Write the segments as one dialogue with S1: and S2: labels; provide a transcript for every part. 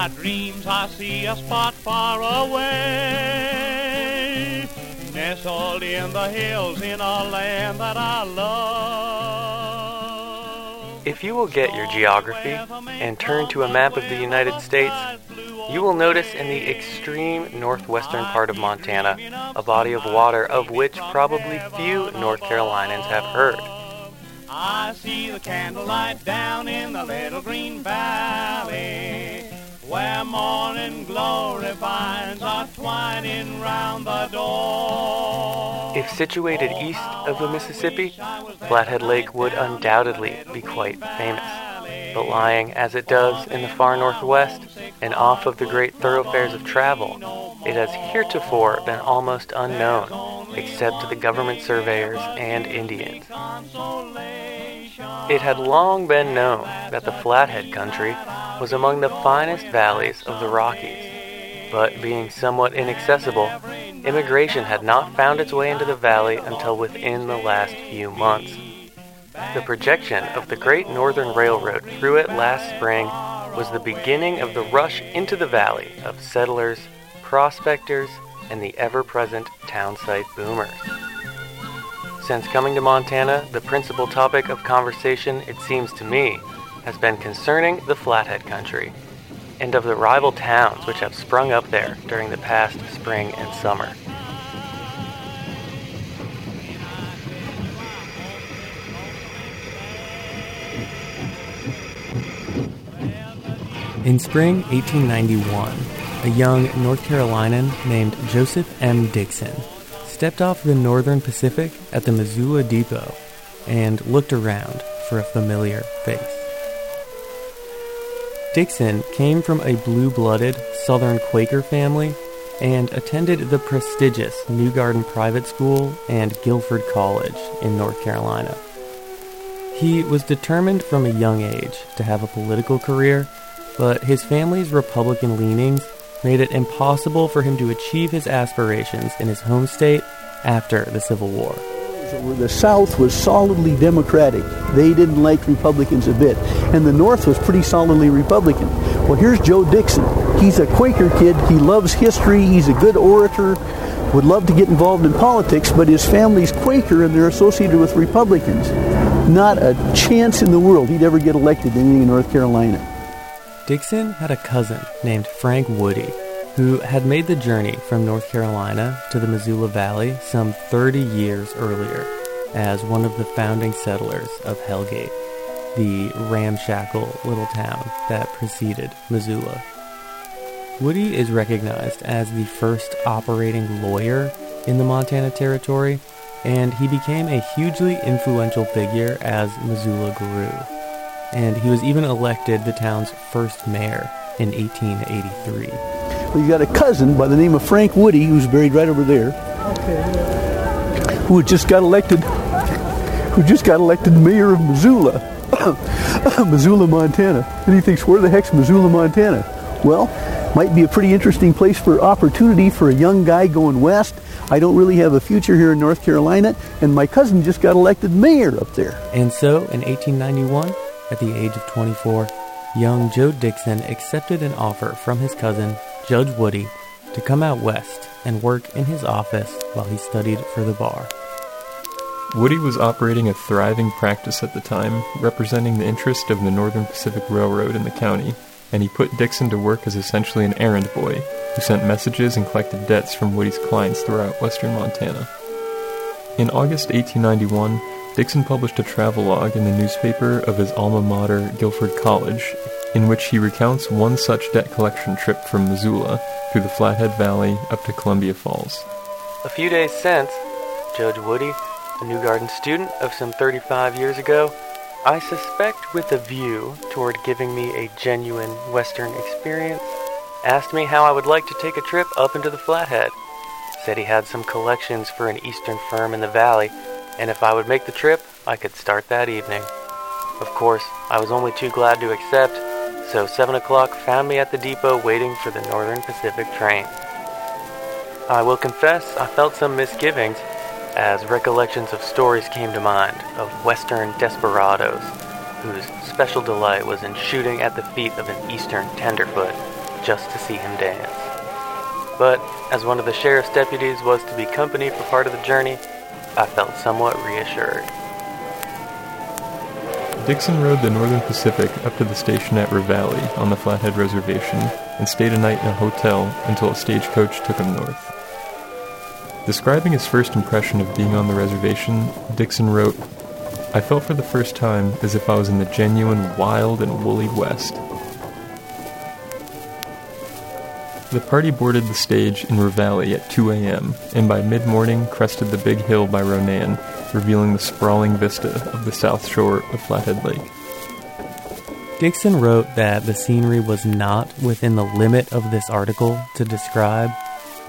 S1: my dreams I see a spot far away, nestled in the hills in a land that I love.
S2: If you will get your geography and turn to a map of the United States, you will notice in the extreme northwestern part of Montana a body of water of which probably few North Carolinians have heard.
S1: I see the candlelight down in the little green valley where morning glory vines are twining round the door.
S2: If situated east of the Mississippi, Flathead Lake would undoubtedly be quite famous. But lying as it does in the far northwest and off of the great thoroughfares of travel, it has heretofore been almost unknown except to the government surveyors and Indians. It had long been known that the Flathead country was among the finest valleys of the Rockies, but being somewhat inaccessible, immigration had not found its way into the valley until within the last few months. The projection of the Great Northern Railroad through it last spring was the beginning of the rush into the valley of settlers, prospectors, and the ever-present townsite boomers. Since coming to Montana, the principal topic of conversation, it seems to me, has been concerning the Flathead country and of the rival towns which have sprung up there during the past spring and summer. In spring 1891, a young North Carolinian named Joseph M. Dixon stepped off the Northern Pacific at the Missoula Depot and looked around for a familiar face. Dixon came from a blue blooded Southern Quaker family and attended the prestigious New Garden Private School and Guilford College in North Carolina. He was determined from a young age to have a political career, but his family's Republican leanings made it impossible for him to achieve his aspirations in his home state after the Civil War.
S3: The South was solidly Democratic. They didn't like Republicans a bit. And the North was pretty solidly Republican. Well, here's Joe Dixon. He's a Quaker kid. He loves history. He's a good orator. Would love to get involved in politics, but his family's Quaker and they're associated with Republicans. Not a chance in the world he'd ever get elected in anything in North Carolina.
S2: Dixon had a cousin named Frank Woody who had made the journey from North Carolina to the Missoula Valley some 30 years earlier as one of the founding settlers of Hellgate, the ramshackle little town that preceded Missoula. Woody is recognized as the first operating lawyer in the Montana Territory, and he became a hugely influential figure as Missoula grew and he was even elected the town's first mayor in 1883.
S3: You got a cousin by the name of Frank Woody, who's buried right over there, who just got elected, who just got elected mayor of Missoula, Missoula, Montana. And he thinks, where the heck's Missoula, Montana? Well, might be a pretty interesting place for opportunity for a young guy going west. I don't really have a future here in North Carolina, and my cousin just got elected mayor up there.
S2: And so, in 1891, at the age of 24, young Joe Dixon accepted an offer from his cousin, Judge Woody, to come out west and work in his office while he studied for the bar.
S4: Woody was operating a thriving practice at the time, representing the interest of the Northern Pacific Railroad in the county, and he put Dixon to work as essentially an errand boy who sent messages and collected debts from Woody's clients throughout western Montana. In August 1891, Dixon published a travelogue in the newspaper of his alma mater, Guilford College, in which he recounts one such debt collection trip from Missoula through the Flathead Valley up to Columbia Falls.
S2: A few days since, Judge Woody, a New Garden student of some 35 years ago, I suspect with a view toward giving me a genuine Western experience, asked me how I would like to take a trip up into the Flathead. Said he had some collections for an Eastern firm in the valley and if I would make the trip, I could start that evening. Of course, I was only too glad to accept, so 7 o'clock found me at the depot waiting for the Northern Pacific train. I will confess I felt some misgivings as recollections of stories came to mind of Western desperados, whose special delight was in shooting at the feet of an eastern tenderfoot just to see him dance. But as one of the sheriff's deputies was to be company for part of the journey, I felt somewhat reassured.
S4: Dixon rode the Northern Pacific up to the station at Ravalli on the Flathead Reservation and stayed a night in a hotel until a stagecoach took him north. Describing his first impression of being on the reservation, Dixon wrote, I felt for the first time as if I was in the genuine wild and woolly West. The party boarded the stage in Ravalli at 2 a.m., and by mid morning crested the big hill by Ronan, revealing the sprawling vista of the south shore of Flathead Lake.
S2: Dixon wrote that the scenery was not within the limit of this article to describe,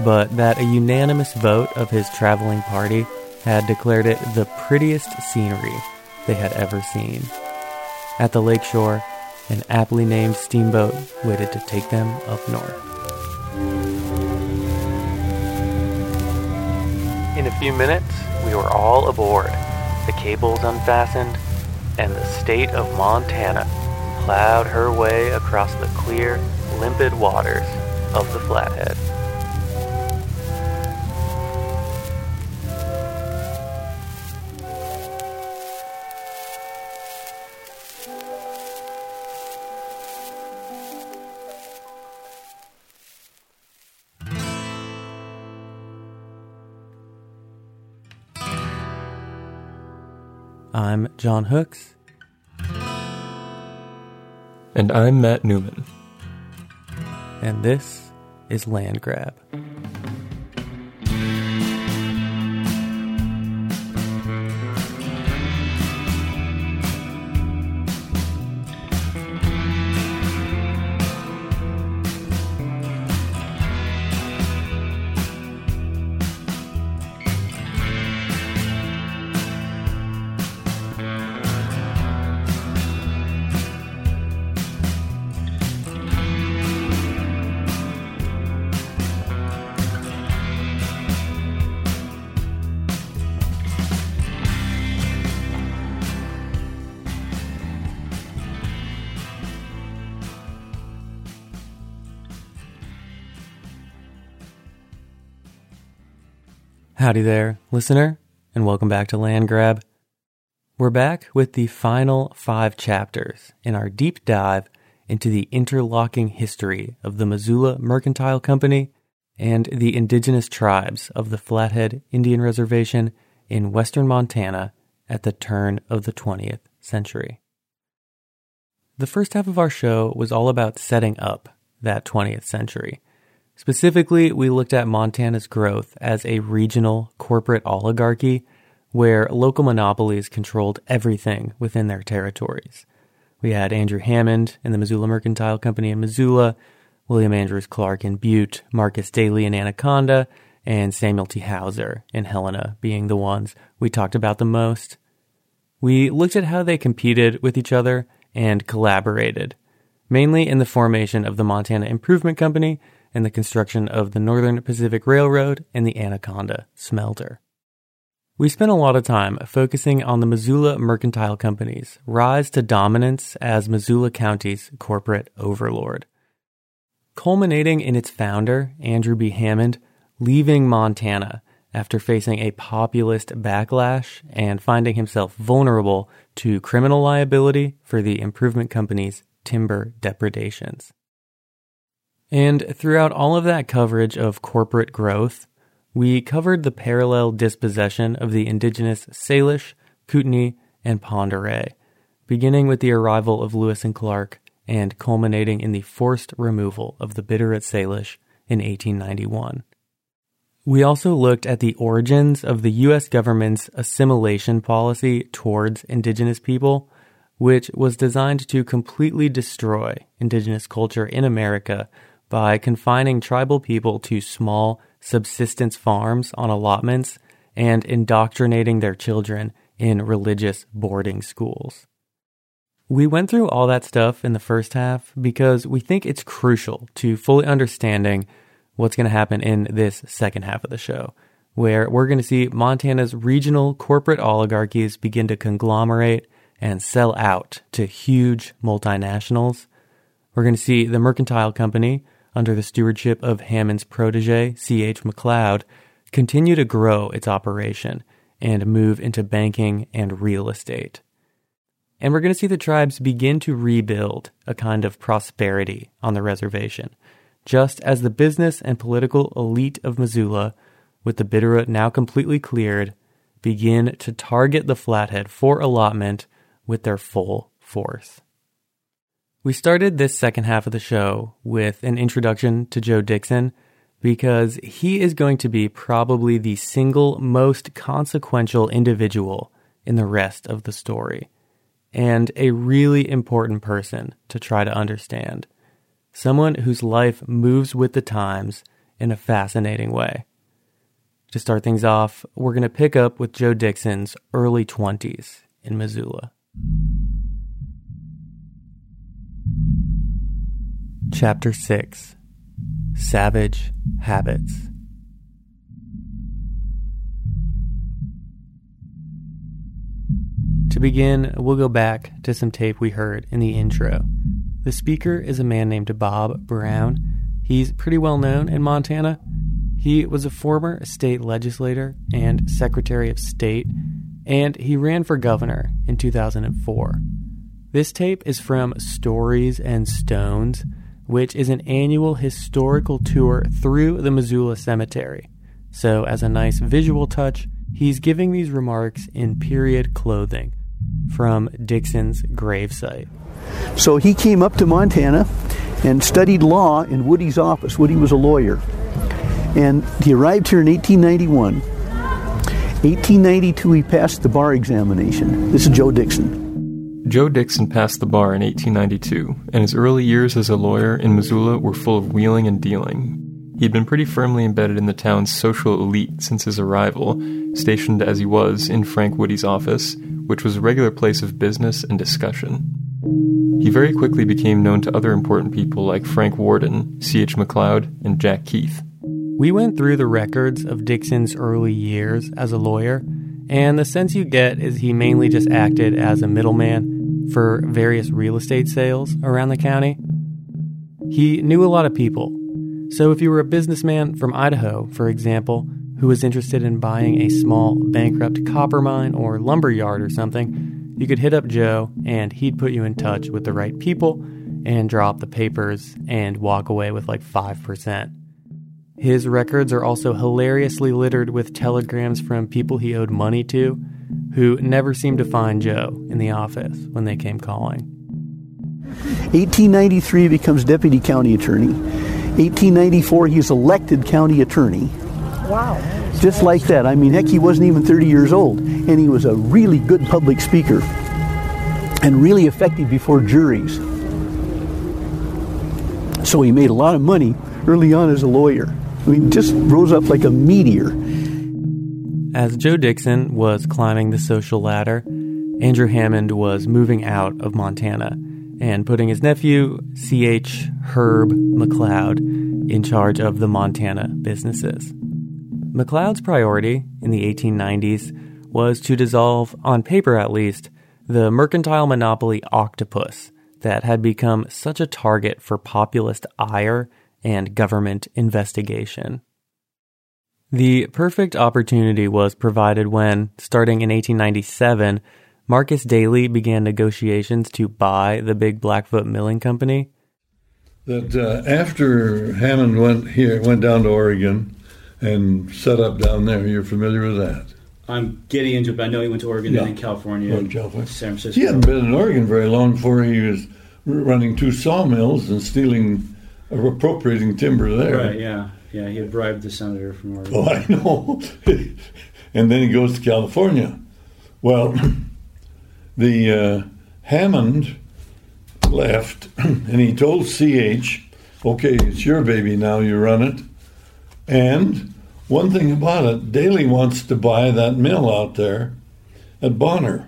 S2: but that a unanimous vote of his traveling party had declared it the prettiest scenery they had ever seen. At the lakeshore, an aptly named steamboat waited to take them up north. In a few minutes, we were all aboard, the cables unfastened, and the state of Montana plowed her way across the clear, limpid waters of the Flathead. I'm John Hooks.
S4: And I'm Matt Newman.
S2: And this is Land Grab. Howdy there, listener, and welcome back to Land Grab. We're back with the final five chapters in our deep dive into the interlocking history of the Missoula Mercantile Company and the indigenous tribes of the Flathead Indian Reservation in western Montana at the turn of the 20th century. The first half of our show was all about setting up that 20th century Specifically, we looked at Montana's growth as a regional corporate oligarchy where local monopolies controlled everything within their territories. We had Andrew Hammond in the Missoula Mercantile Company in Missoula, William Andrews Clark in Butte, Marcus Daly in Anaconda, and Samuel T. Hauser in Helena being the ones we talked about the most. We looked at how they competed with each other and collaborated, mainly in the formation of the Montana Improvement Company and the construction of the Northern Pacific Railroad and the Anaconda smelter. We spent a lot of time focusing on the Missoula Mercantile Company's rise to dominance as Missoula County's corporate overlord. Culminating in its founder, Andrew B. Hammond, leaving Montana after facing a populist backlash and finding himself vulnerable to criminal liability for the Improvement Company's timber depredations. And throughout all of that coverage of corporate growth, we covered the parallel dispossession of the indigenous Salish, Kootenai, and Oreille, beginning with the arrival of Lewis and Clark and culminating in the forced removal of the Bitterroot Salish in 1891. We also looked at the origins of the U.S. government's assimilation policy towards indigenous people, which was designed to completely destroy indigenous culture in America by confining tribal people to small subsistence farms on allotments and indoctrinating their children in religious boarding schools. We went through all that stuff in the first half because we think it's crucial to fully understanding what's going to happen in this second half of the show, where we're going to see Montana's regional corporate oligarchies begin to conglomerate and sell out to huge multinationals. We're going to see the mercantile company, under the stewardship of Hammond's protege, C.H. McLeod, continue to grow its operation and move into banking and real estate. And we're going to see the tribes begin to rebuild a kind of prosperity on the reservation, just as the business and political elite of Missoula, with the Bitterroot now completely cleared, begin to target the Flathead for allotment with their full force. We started this second half of the show with an introduction to Joe Dixon because he is going to be probably the single most consequential individual in the rest of the story, and a really important person to try to understand. Someone whose life moves with the times in a fascinating way. To start things off, we're going to pick up with Joe Dixon's early 20s in Missoula. Chapter 6 Savage Habits To begin, we'll go back to some tape we heard in the intro. The speaker is a man named Bob Brown. He's pretty well known in Montana. He was a former state legislator and Secretary of State, and he ran for governor in 2004. This tape is from Stories and Stones which is an annual historical tour through the Missoula Cemetery. So, as a nice visual touch, he's giving these remarks in period clothing from Dixon's gravesite.
S3: So he came up to Montana and studied law in Woody's office. Woody was a lawyer. And he arrived here in 1891. 1892, he passed the bar examination. This is Joe Dixon.
S4: Joe Dixon passed the bar in 1892, and his early years as a lawyer in Missoula were full of wheeling and dealing. He'd been pretty firmly embedded in the town's social elite since his arrival, stationed as he was in Frank Woody's office, which was a regular place of business and discussion. He very quickly became known to other important people like Frank Worden, C.H. McLeod, and Jack Keith.
S2: We went through the records of Dixon's early years as a lawyer, and the sense you get is he mainly just acted as a middleman for various real estate sales around the county. He knew a lot of people. So if you were a businessman from Idaho, for example, who was interested in buying a small bankrupt copper mine or lumber yard or something, you could hit up Joe and he'd put you in touch with the right people and drop the papers and walk away with like 5%. His records are also hilariously littered with telegrams from people he owed money to, who never seemed to find Joe in the office when they came calling.
S3: 1893 becomes deputy county attorney. 1894 he's elected county attorney.
S5: Wow.
S3: Just like that. I mean, heck, he wasn't even 30 years old, and he was a really good public speaker and really effective before juries. So he made a lot of money early on as a lawyer. I mean, just rose up like a meteor.
S2: As Joe Dixon was climbing the social ladder, Andrew Hammond was moving out of Montana and putting his nephew, C.H. Herb McLeod, in charge of the Montana businesses. McLeod's priority in the 1890s was to dissolve, on paper at least, the mercantile monopoly octopus that had become such a target for populist ire and government investigation. The perfect opportunity was provided when, starting in 1897, Marcus Daly began negotiations to buy the big Blackfoot Milling Company.
S6: That uh, after Hammond went here, went down to Oregon and set up down there. You're familiar with that?
S7: I'm getting into it, but I know he went to Oregon
S6: Yeah.
S7: and then California,
S6: Went to California.
S7: San Francisco.
S6: He hadn't been in Oregon very long before he was running two sawmills and stealing, appropriating timber there.
S7: Right, yeah. Yeah, he had bribed the senator from Oregon.
S6: Oh, I know. and then he goes to California. Well, the uh, Hammond left, and he told CH, "Okay, it's your baby now. You run it." And one thing about it, Daly wants to buy that mill out there at Bonner.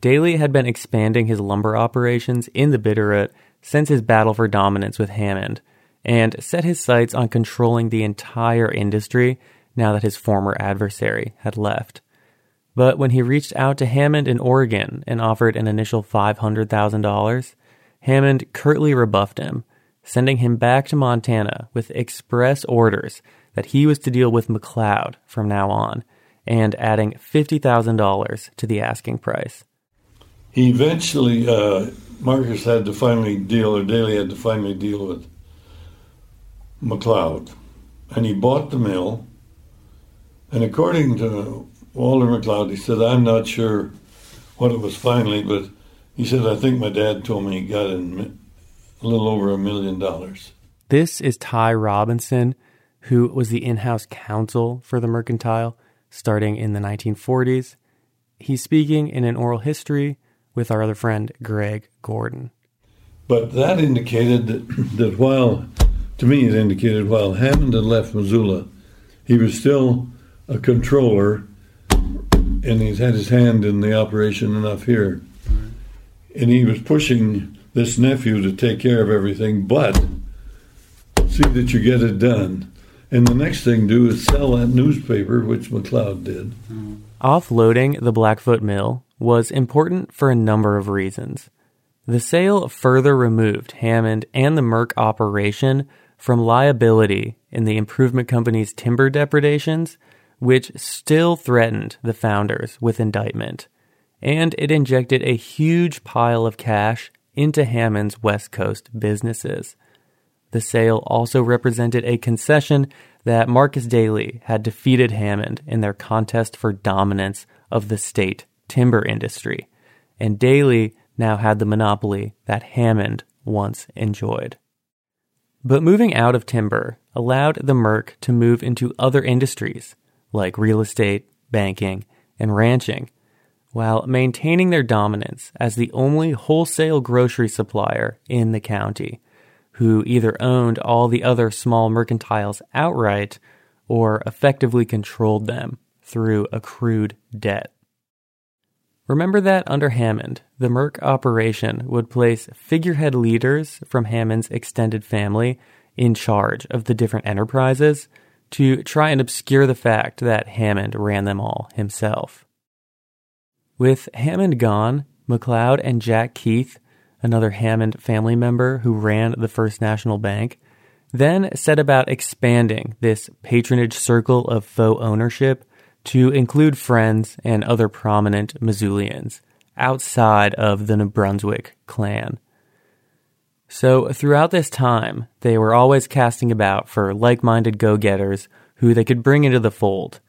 S2: Daly had been expanding his lumber operations in the Bitterroot since his battle for dominance with Hammond, and set his sights on controlling the entire industry now that his former adversary had left. But when he reached out to Hammond in Oregon and offered an initial $500,000, Hammond curtly rebuffed him, sending him back to Montana with express orders that he was to deal with McLeod from now on and adding $50,000 to the asking price.
S6: He eventually, uh, Marcus had to finally deal, or Daly had to finally deal with McLeod. And he bought the mill. And according to Walter McLeod, he said, I'm not sure what it was finally, but he said, I think my dad told me he got in a little over a million dollars.
S2: This is Ty Robinson, who was the in house counsel for the Mercantile starting in the 1940s. He's speaking in an oral history with our other friend, Greg Gordon.
S6: But that indicated that, that while, to me, it indicated while Hammond had left Missoula, he was still a controller and he's had his hand in the operation enough here. And he was pushing this nephew to take care of everything, but see that you get it done. And the next thing do is sell that newspaper, which McLeod did. Mm-hmm.
S2: Offloading the Blackfoot Mill was important for a number of reasons. The sale further removed Hammond and the Merck operation from liability in the improvement company's timber depredations which still threatened the founders with indictment, and it injected a huge pile of cash into Hammond's West Coast businesses. The sale also represented a concession that Marcus Daly had defeated Hammond in their contest for dominance of the state timber industry, and Daly now had the monopoly that Hammond once enjoyed. But moving out of timber allowed the Merc to move into other industries like real estate, banking, and ranching, while maintaining their dominance as the only wholesale grocery supplier in the county, who either owned all the other small mercantiles outright or effectively controlled them through accrued debt. Remember that under Hammond, the Merc operation would place figurehead leaders from Hammond's extended family in charge of the different enterprises to try and obscure the fact that Hammond ran them all himself. With Hammond gone, McLeod and Jack Keith, another Hammond family member who ran the First National Bank, then set about expanding this patronage circle of faux ownership to include friends and other prominent Missoulians outside of the New Brunswick clan. So, throughout this time, they were always casting about for like minded go getters who they could bring into the fold.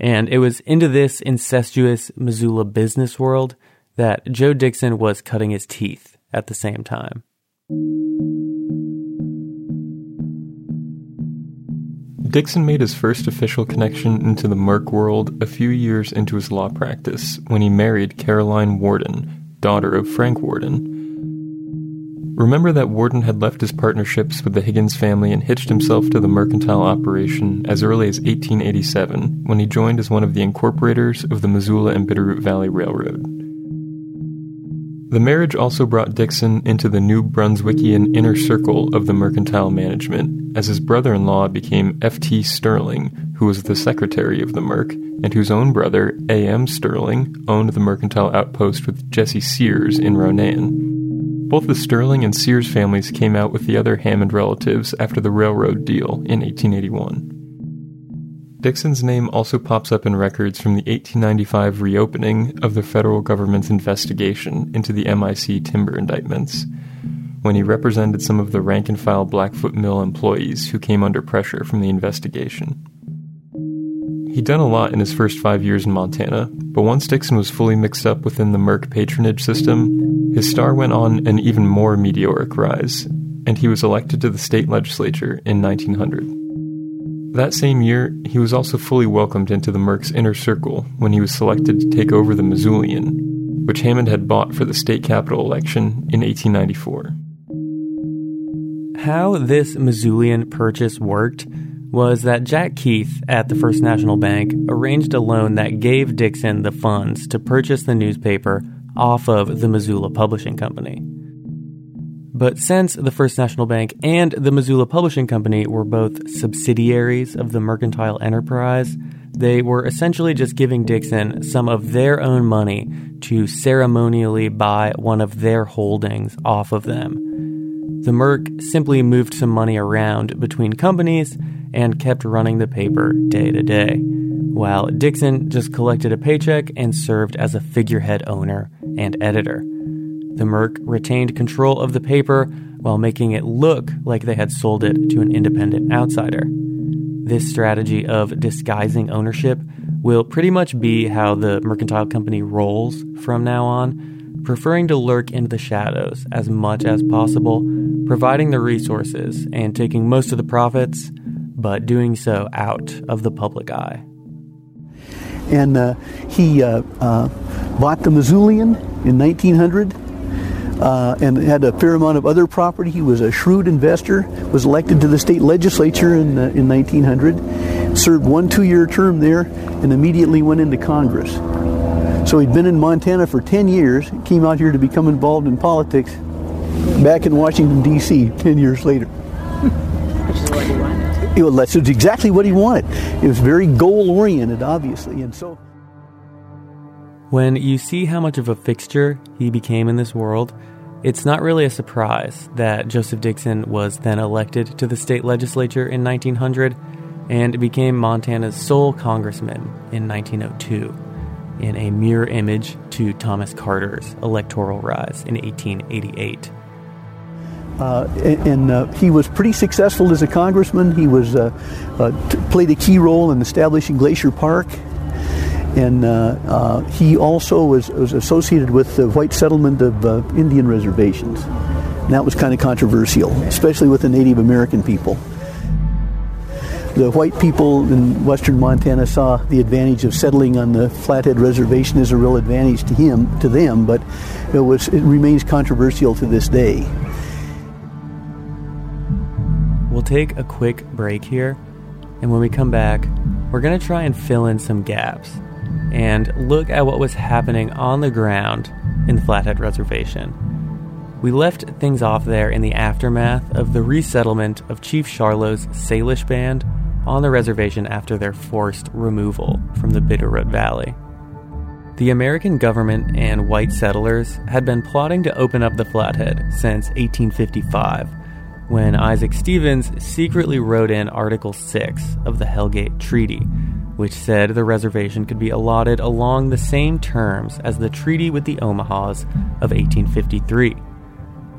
S2: And it was into this incestuous Missoula business world that Joe Dixon was cutting his teeth at the same time.
S4: Dixon made his first official connection into the Merc world a few years into his law practice when he married Caroline Worden, daughter of Frank Worden, Remember that Worden had left his partnerships with the Higgins family and hitched himself to the mercantile operation as early as 1887 when he joined as one of the incorporators of the Missoula and Bitterroot Valley Railroad. The marriage also brought Dixon into the New Brunswickian inner circle of the mercantile management, as his brother in law became F.T. Sterling, who was the secretary of the Merc, and whose own brother, A.M. Sterling, owned the mercantile outpost with Jesse Sears in Ronan. Both the Sterling and Sears families came out with the other Hammond relatives after the railroad deal in 1881. Dixon's name also pops up in records from the 1895 reopening of the federal government's investigation into the MIC timber indictments, when he represented some of the rank and file Blackfoot Mill employees who came under pressure from the investigation. He'd done a lot in his first five years in Montana, but once Dixon was fully mixed up within the Merc patronage system, his star went on an even more meteoric rise, and he was elected to the state legislature in 1900. That same year, he was also fully welcomed into the Merc's inner circle when he was selected to take over the Missoulian, which Hammond had bought for the state capital election in 1894.
S2: How this Missoulian purchase worked was that Jack Keith at the First National Bank arranged a loan that gave Dixon the funds to purchase the newspaper off of the Missoula Publishing Company. But since the First National Bank and the Missoula Publishing Company were both subsidiaries of the mercantile enterprise, they were essentially just giving Dixon some of their own money to ceremonially buy one of their holdings off of them. The Merc simply moved some money around between companies and kept running the paper day to day, while Dixon just collected a paycheck and served as a figurehead owner and editor. The Merc retained control of the paper while making it look like they had sold it to an independent outsider. This strategy of disguising ownership will pretty much be how the mercantile company rolls from now on, preferring to lurk into the shadows as much as possible, providing the resources and taking most of the profits, but doing so out of the public eye.
S3: And uh, he uh, uh, bought the Missoulian in 1900 uh, and had a fair amount of other property. He was a shrewd investor, was elected to the state legislature in, uh, in 1900, served one two year term there, and immediately went into Congress. So he'd been in Montana for 10 years, came out here to become involved in politics back in Washington, D.C., 10 years later.
S8: Which is what he wanted.
S3: Well, that's exactly what he wanted. It was very goal oriented, obviously, and so.
S2: When you see how much of a fixture he became in this world, it's not really a surprise that Joseph Dixon was then elected to the state legislature in 1900 and became Montana's sole congressman in 1902, in a mirror image to Thomas Carter's electoral rise in 1888.
S3: Uh, and, uh, he was pretty successful as a congressman. He was uh, uh t- played a key role in establishing Glacier Park, and uh, uh, he also was, was, associated with the white settlement of Indian reservations. And that was kind of controversial, especially with the Native American people. The white people in western Montana saw the advantage of settling on the Flathead Reservation as a real advantage to him, to them, but it was it remains controversial to this day.
S2: We'll take a quick break here, and when we come back, we're going to try and fill in some gaps and look at what was happening on the ground in the Flathead Reservation. We left things off there in the aftermath of the resettlement of Chief Charlot's Salish band on the reservation after their forced removal from the Bitterroot Valley. The American government and white settlers had been plotting to open up the Flathead since 1855 when Isaac Stevens secretly wrote in Article 6 of the Hellgate Treaty, which said the reservation could be allotted along the same terms as the treaty with the Omahas of 1853.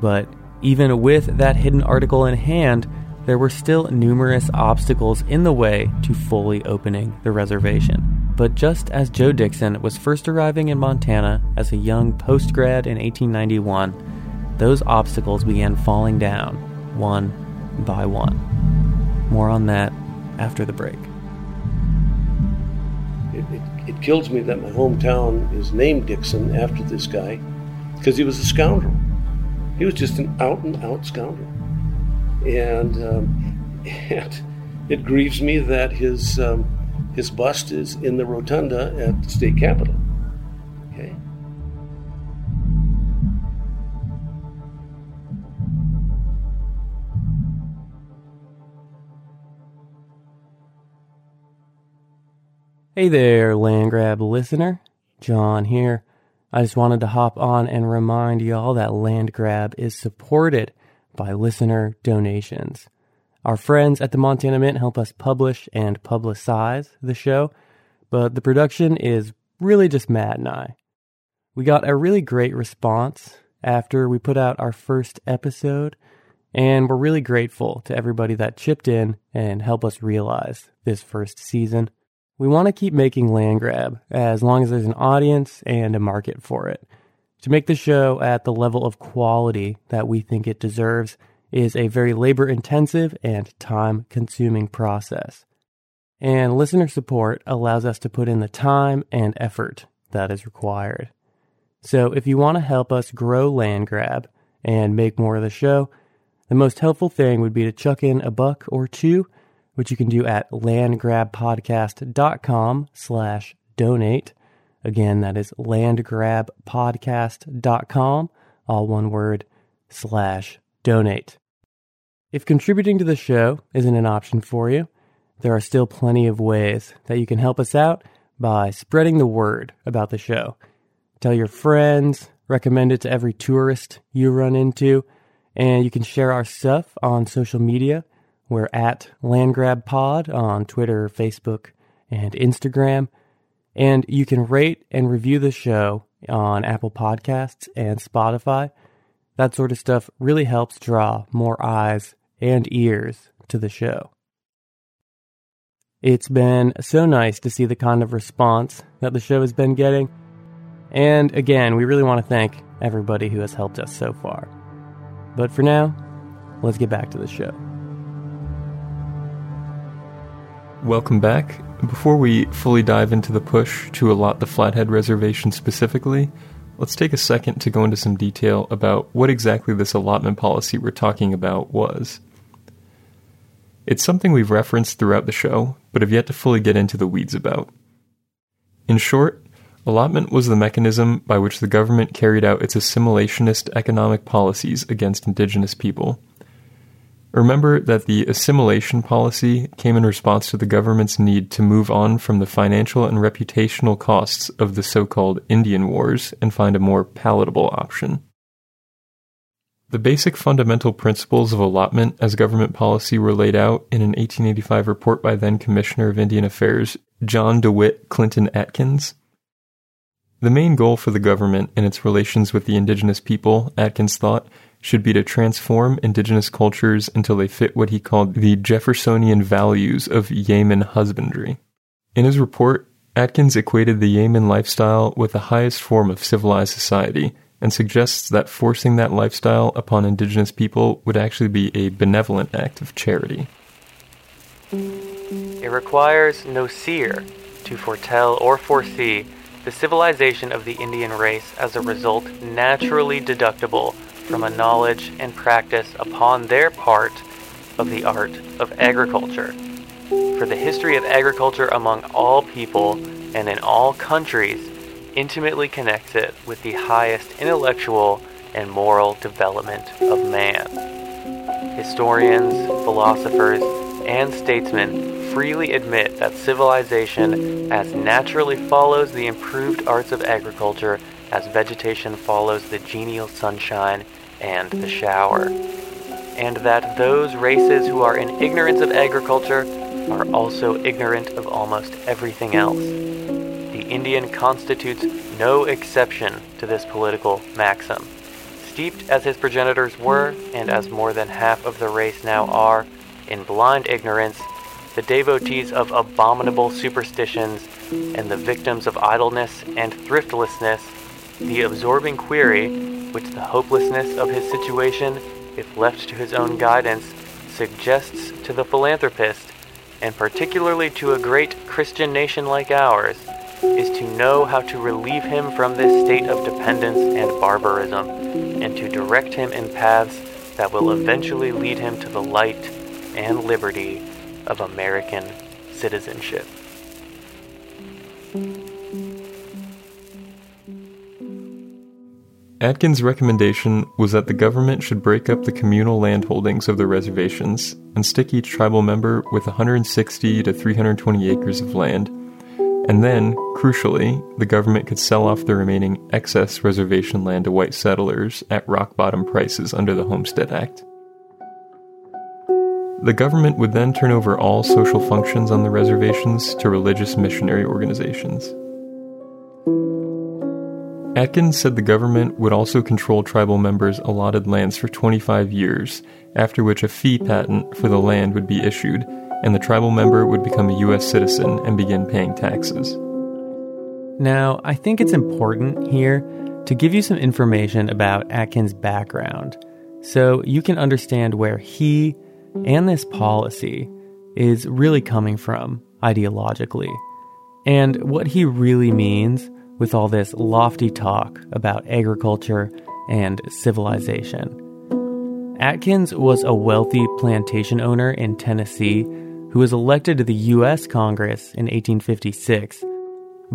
S2: But even with that hidden article in hand, there were still numerous obstacles in the way to fully opening the reservation. But just as Joe Dixon was first arriving in Montana as a young post grad in 1891, those obstacles began falling down one by one. More on that after the break.
S9: It, it, it kills me that my hometown is named Dixon after this guy because he was a scoundrel. He was just an out and out scoundrel. And, um, and it grieves me that his, um, his bust is in the rotunda at the state capitol.
S2: Hey there, Land Grab listener. John here. I just wanted to hop on and remind y'all that Land Grab is supported by listener donations. Our friends at the Montana Mint help us publish and publicize the show, but the production is really just Matt and I. We got a really great response after we put out our first episode, and we're really grateful to everybody that chipped in and helped us realize this first season. We want to keep making land grab as long as there's an audience and a market for it. To make the show at the level of quality that we think it deserves is a very labor intensive and time consuming process. And listener support allows us to put in the time and effort that is required. So if you want to help us grow land grab and make more of the show, the most helpful thing would be to chuck in a buck or two which you can do at landgrabpodcast.com slash donate. Again, that is landgrabpodcast.com, all one word, slash donate. If contributing to the show isn't an option for you, there are still plenty of ways that you can help us out by spreading the word about the show. Tell your friends, recommend it to every tourist you run into, and you can share our stuff on social media. We're at LandGrabPod on Twitter, Facebook, and Instagram. And you can rate and review the show on Apple Podcasts and Spotify. That sort of stuff really helps draw more eyes and ears to the show. It's been so nice to see the kind of response that the show has been getting. And again, we really want to thank everybody who has helped us so far. But for now, let's get back to the show.
S4: Welcome back. Before we fully dive into the push to allot the Flathead Reservation specifically, let's take a second to go into some detail about what exactly this allotment policy we're talking about was. It's something we've referenced throughout the show, but have yet to fully get into the weeds about. In short, allotment was the mechanism by which the government carried out its assimilationist economic policies against indigenous people. Remember that the assimilation policy came in response to the government's need to move on from the financial and reputational costs of the so called Indian Wars and find a more palatable option. The basic fundamental principles of allotment as government policy were laid out in an 1885 report by then Commissioner of Indian Affairs John DeWitt Clinton Atkins. The main goal for the government in its relations with the indigenous people, Atkins thought, should be to transform indigenous cultures until they fit what he called the Jeffersonian values of yeoman husbandry. In his report, Atkins equated the yeoman lifestyle with the highest form of civilized society and suggests that forcing that lifestyle upon indigenous people would actually be a benevolent act of charity.
S2: It requires no seer to foretell or foresee the civilization of the Indian race as a result naturally deductible from a knowledge and practice upon their part of the art of agriculture. For the history of agriculture among all people and in all countries intimately connects it with the highest intellectual and moral development of man. Historians, philosophers, and statesmen freely admit that civilization as naturally follows the improved arts of agriculture as vegetation follows the genial sunshine and the shower, and that those races who are in ignorance of agriculture are also ignorant of almost everything else. The Indian constitutes no exception to this political maxim. Steeped as his progenitors were, and as more than half of the race now are, in blind ignorance, the devotees of abominable superstitions, and the victims of idleness and thriftlessness, the absorbing query, which the hopelessness of his situation, if left to his own guidance, suggests to the philanthropist, and particularly to a great Christian nation like ours, is to know how to relieve him from this state of dependence and barbarism, and to direct him in paths that will eventually lead him to the light and liberty of American citizenship.
S4: Atkins' recommendation was that the government should break up the communal land holdings of the reservations and stick each tribal member with 160 to 320 acres of land. And then, crucially, the government could sell off the remaining excess reservation land to white settlers at rock bottom prices under the Homestead Act. The government would then turn over all social functions on the reservations to religious missionary organizations. Atkins said the government would also control tribal members' allotted lands for 25 years, after which a fee patent for the land would be issued, and the tribal member would become a U.S. citizen and begin paying taxes.
S2: Now, I think it's important here to give you some information about Atkins' background so you can understand where he and this policy is really coming from ideologically and what he really means with all this lofty talk about agriculture and civilization. Atkins was a wealthy plantation owner in Tennessee who was elected to the U.S. Congress in 1856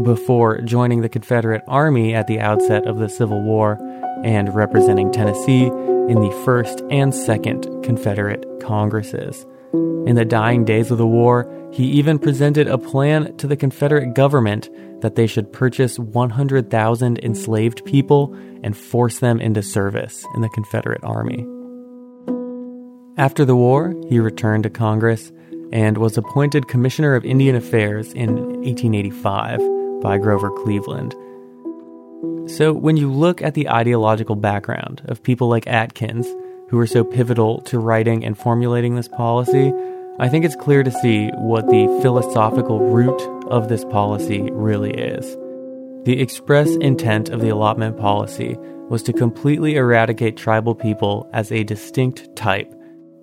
S2: before joining the Confederate Army at the outset of the Civil War and representing Tennessee in the first and second Confederate Congresses. In the dying days of the war, he even presented a plan to the Confederate government that they should purchase 100,000 enslaved people and force them into service in the Confederate Army. After the war, he returned to Congress and was appointed Commissioner of Indian Affairs in 1885 by Grover Cleveland. So, when you look at the ideological background of people like Atkins, who were so pivotal to writing and formulating this policy, I think it's clear to see what the philosophical root of this policy really is. The express intent of the allotment policy was to completely eradicate tribal people as a distinct type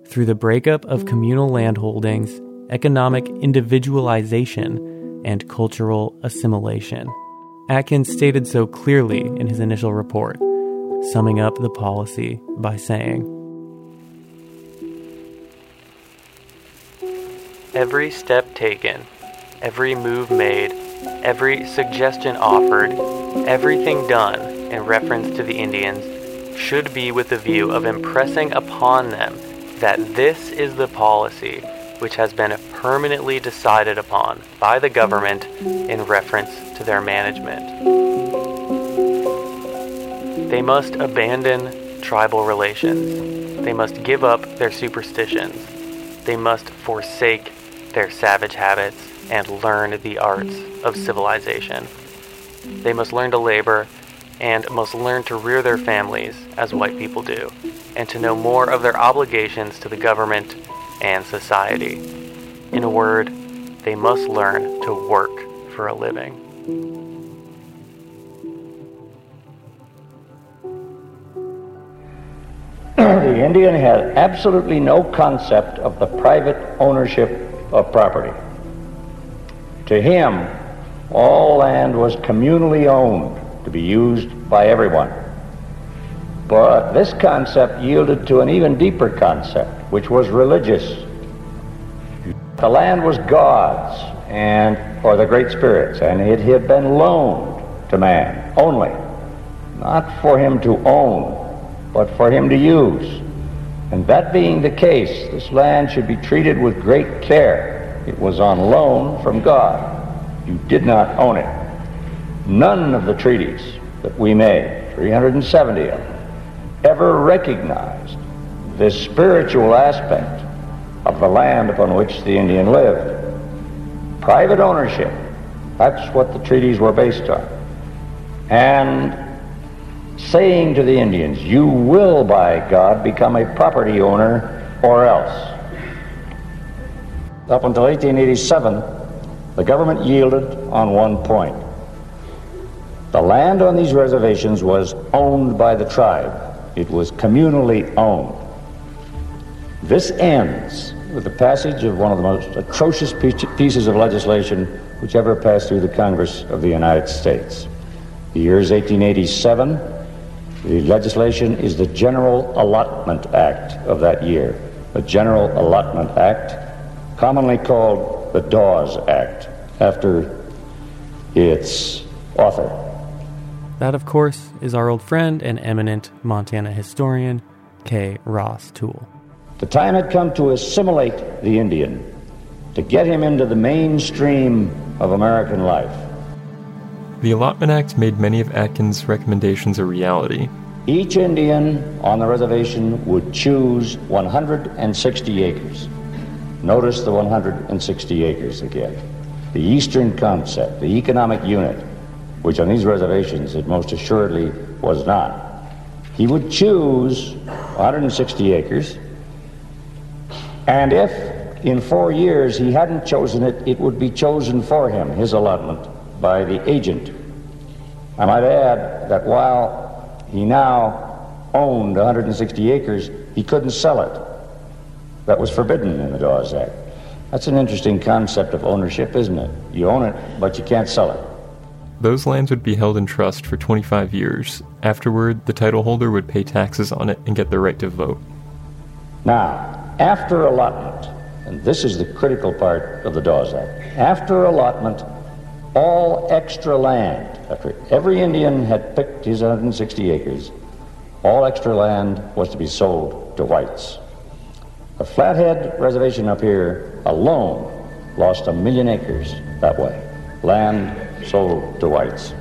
S2: through the breakup of communal landholdings, economic individualization, and cultural assimilation. Atkins stated so clearly in his initial report, summing up the policy by saying, Every step taken, every move made, every suggestion offered, everything done in reference to the Indians should be with the view of impressing upon them that this is the policy which has been permanently decided upon by the government in reference to their management. They must abandon tribal relations. They must give up their superstitions. They must forsake their savage habits and learn the arts of civilization. They must learn to labor and must learn to rear their families as white people do, and to know more of their obligations to the government and society. In a word, they must learn to work for a living.
S10: the Indian had absolutely no concept of the private ownership of property. To him, all land was communally owned to be used by everyone. But this concept yielded to an even deeper concept, which was religious. The land was God's and or the Great Spirit's, and it had been loaned to man only, not for him to own, but for him to use. And that being the case, this land should be treated with great care. It was on loan from God. You did not own it. None of the treaties that we made, 370 of them, ever recognized this spiritual aspect of the land upon which the Indian lived. Private ownership, that's what the treaties were based on. And saying to the Indians, You will, by God, become a property owner or else. Up until 1887, the government yielded on one point. The land on these reservations was owned by the tribe. It was communally owned. This ends with the passage of one of the most atrocious pieces of legislation which ever passed through the Congress of the United States. The year is 1887. The legislation is the General Allotment Act of that year, the General Allotment Act, commonly called the Dawes Act, after its author.
S2: That, of course, is our old friend and eminent Montana historian, K. Ross Toole.
S10: The time had come to assimilate the Indian, to get him into the mainstream of American life.
S4: The Allotment Act made many of Atkins' recommendations a reality.
S10: Each Indian on the reservation would choose 160 acres. Notice the 160 acres again. The Eastern concept, the economic unit, which on these reservations it most assuredly was not. He would choose 160 acres, and if in four years he hadn't chosen it, it would be chosen for him, his allotment, by the agent. I might add that while he now owned 160 acres, he couldn't sell it. That was forbidden in the Dawes Act. That's an interesting concept of ownership, isn't it? You own it, but you can't sell it.
S4: Those lands would be held in trust for 25 years. Afterward, the title holder would pay taxes on it and get the right to vote.
S10: Now, after allotment, and this is the critical part of the Dawes Act, after allotment, all extra land, after every Indian had picked his 160 acres, all extra land was to be sold to whites. The Flathead Reservation up here alone lost a million acres that way. Land sold to whites.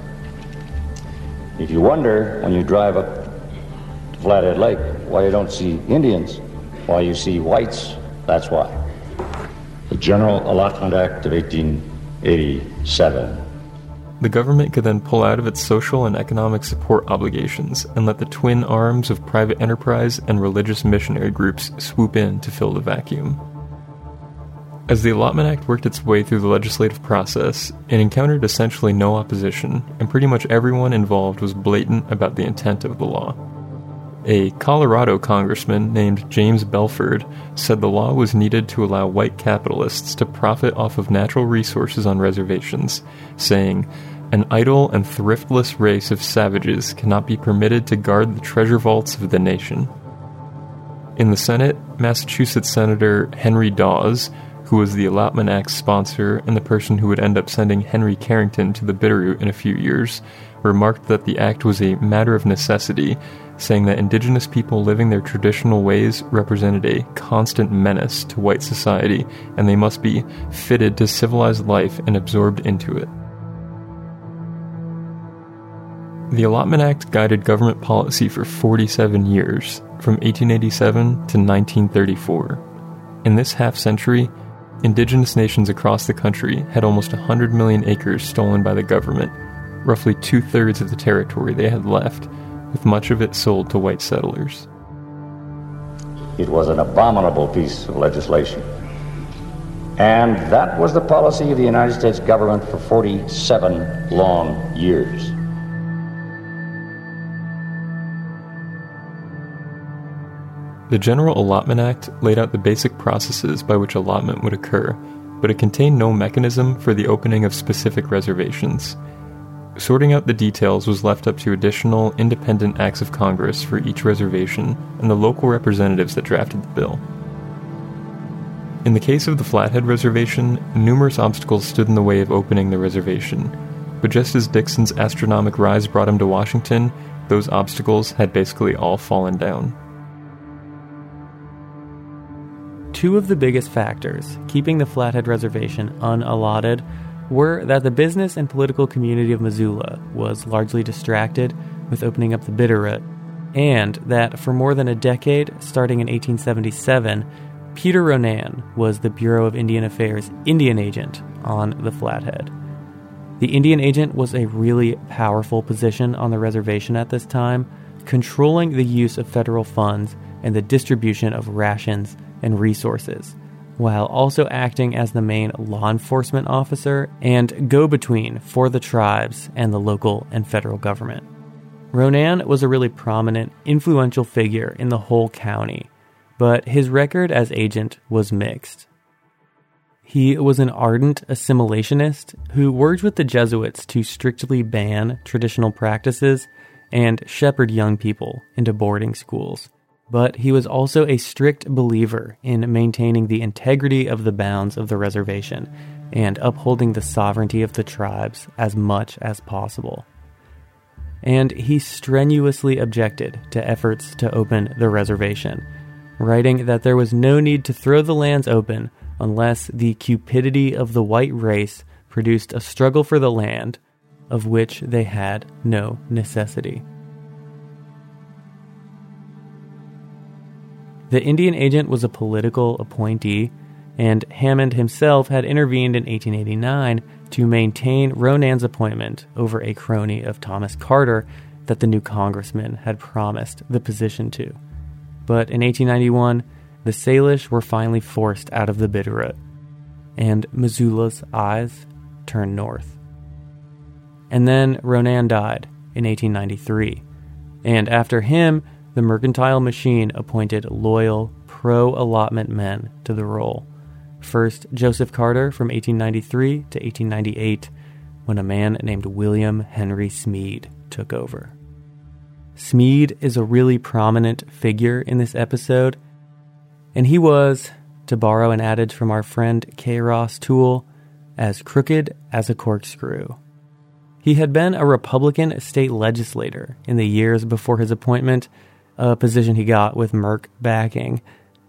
S10: If you wonder when you drive up to Flathead Lake why you don't see Indians, why you see whites, that's why. The General Allotment Act of 1887
S4: the government could then pull out of its social and economic support obligations and let the twin arms of private enterprise and religious missionary groups swoop in to fill the vacuum. As the Allotment Act worked its way through the legislative process, it encountered essentially no opposition, and pretty much everyone involved was blatant about the intent of the law. A Colorado congressman named James Belford said the law was needed to allow white capitalists to profit off of natural resources on reservations, saying, an idle and thriftless race of savages cannot be permitted to guard the treasure vaults of the nation. In the Senate, Massachusetts Senator Henry Dawes, who was the Allotment Act's sponsor and the person who would end up sending Henry Carrington to the Bitterroot in a few years, remarked that the act was a matter of necessity, saying that indigenous people living their traditional ways represented a constant menace to white society and they must be fitted to civilized life and absorbed into it. The Allotment Act guided government policy for 47 years, from 1887 to 1934. In this half century, indigenous nations across the country had almost 100 million acres stolen by the government, roughly two thirds of the territory they had left, with much of it sold to white settlers.
S10: It was an abominable piece of legislation. And that was the policy of the United States government for 47 long years.
S4: The General Allotment Act laid out the basic processes by which allotment would occur, but it contained no mechanism for the opening of specific reservations. Sorting out the details was left up to additional independent acts of Congress for each reservation and the local representatives that drafted the bill. In the case of the Flathead Reservation, numerous obstacles stood in the way of opening the reservation, but just as Dixon's astronomic rise brought him to Washington, those obstacles had basically all fallen down.
S2: Two of the biggest factors keeping the Flathead Reservation unallotted were that the business and political community of Missoula was largely distracted with opening up the Bitterroot, and that for more than a decade, starting in 1877, Peter Ronan was the Bureau of Indian Affairs Indian agent on the Flathead. The Indian agent was a really powerful position on the reservation at this time, controlling the use of federal funds and the distribution of rations and resources, while also acting as the main law enforcement officer and go between for the tribes and the local and federal government. Ronan was a really prominent, influential figure in the whole county, but his record as agent was mixed. He was an ardent assimilationist who worked with the Jesuits to strictly ban traditional practices and shepherd young people into boarding schools but he was also a strict believer in maintaining the integrity of the bounds of the reservation and upholding the sovereignty of the tribes as much as possible. And he strenuously objected to efforts to open the reservation, writing that there was no need to throw the lands open unless the cupidity of the white race produced a struggle for the land of which they had no necessity. The Indian agent was a political appointee, and Hammond himself had intervened in 1889 to maintain Ronan's appointment over a crony of Thomas Carter that the new congressman had promised the position to. But in 1891, the Salish were finally forced out of the Bitterroot, and Missoula's eyes turned north. And then Ronan died in 1893, and after him, the mercantile machine appointed loyal, pro allotment men to the role. First, Joseph Carter from 1893 to 1898, when a man named William Henry Smead took over. Smead is a really prominent figure in this episode, and he was, to borrow an adage from our friend K. Ross Toole, as crooked as a corkscrew. He had been a Republican state legislator in the years before his appointment a position he got with Merc backing.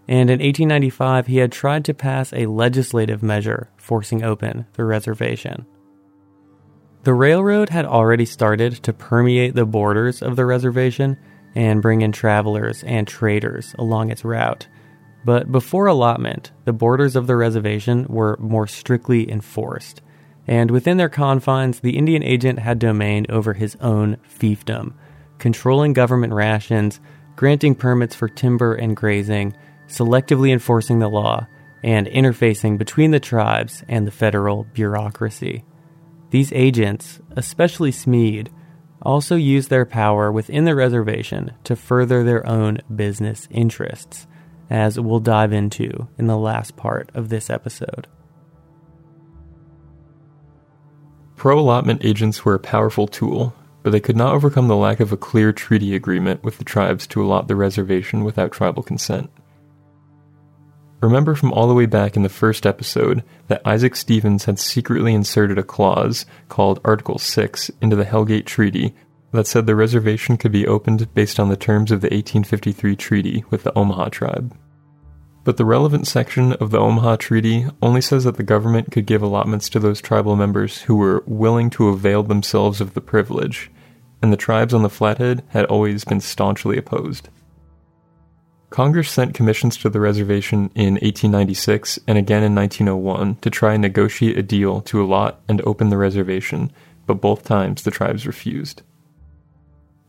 S2: and in 1895 he had tried to pass a legislative measure forcing open the reservation. The railroad had already started to permeate the borders of the reservation and bring in travelers and traders along its route. But before allotment, the borders of the reservation were more strictly enforced, and within their confines, the Indian agent had domain over his own fiefdom, controlling government rations, granting permits for timber and grazing, selectively enforcing the law, and interfacing between the tribes and the federal bureaucracy. These agents, especially Smead, also used their power within the reservation to further their own business interests, as we'll dive into in the last part of this episode.
S4: Pro allotment agents were a powerful tool, but they could not overcome the lack of a clear treaty agreement with the tribes to allot the reservation without tribal consent. Remember from all the way back in the first episode that Isaac Stevens had secretly inserted a clause called Article 6 into the Hellgate Treaty that said the reservation could be opened based on the terms of the 1853 treaty with the Omaha tribe. But the relevant section of the Omaha Treaty only says that the government could give allotments to those tribal members who were willing to avail themselves of the privilege, and the tribes on the Flathead had always been staunchly opposed. Congress sent commissions to the reservation in 1896 and again in 1901 to try and negotiate a deal to allot and open the reservation, but both times the tribes refused.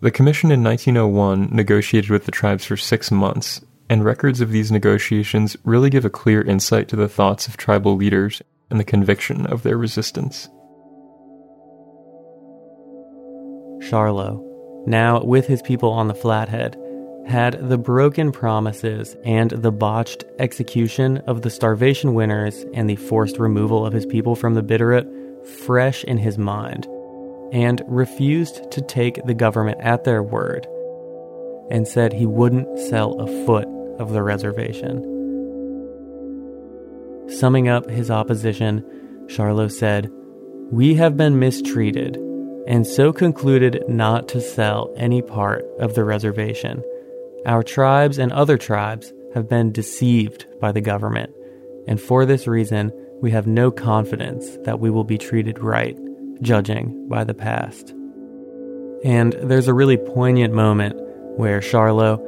S4: The commission in 1901 negotiated with the tribes for six months, and records of these negotiations really give a clear insight to the thoughts of tribal leaders and the conviction of their resistance.
S2: Charlot, now with his people on the Flathead, had the broken promises and the botched execution of the starvation winners and the forced removal of his people from the Bitterroot fresh in his mind, and refused to take the government at their word, and said he wouldn't sell a foot of the reservation. Summing up his opposition, Charlot said, We have been mistreated, and so concluded not to sell any part of the reservation our tribes and other tribes have been deceived by the government, and for this reason, we have no confidence that we will be treated right, judging by the past. And there's a really poignant moment where Charlot,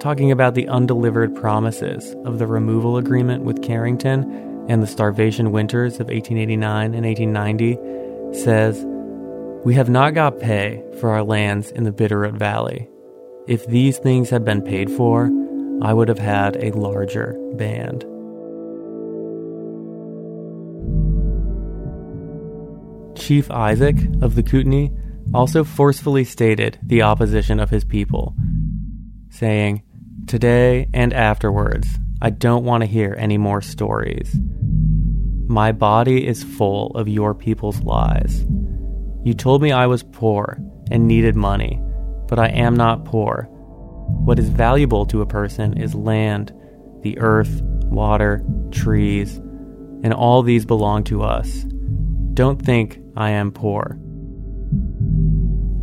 S2: talking about the undelivered promises of the removal agreement with Carrington and the starvation winters of 1889 and 1890, says, We have not got pay for our lands in the Bitterroot Valley if these things had been paid for, I would have had a larger band. Chief Isaac of the Kootenai also forcefully stated the opposition of his people, saying, Today and afterwards, I don't want to hear any more stories. My body is full of your people's lies. You told me I was poor and needed money but I am not poor. What is valuable to a person is land, the earth, water, trees, and all these belong to us. Don't think I am poor.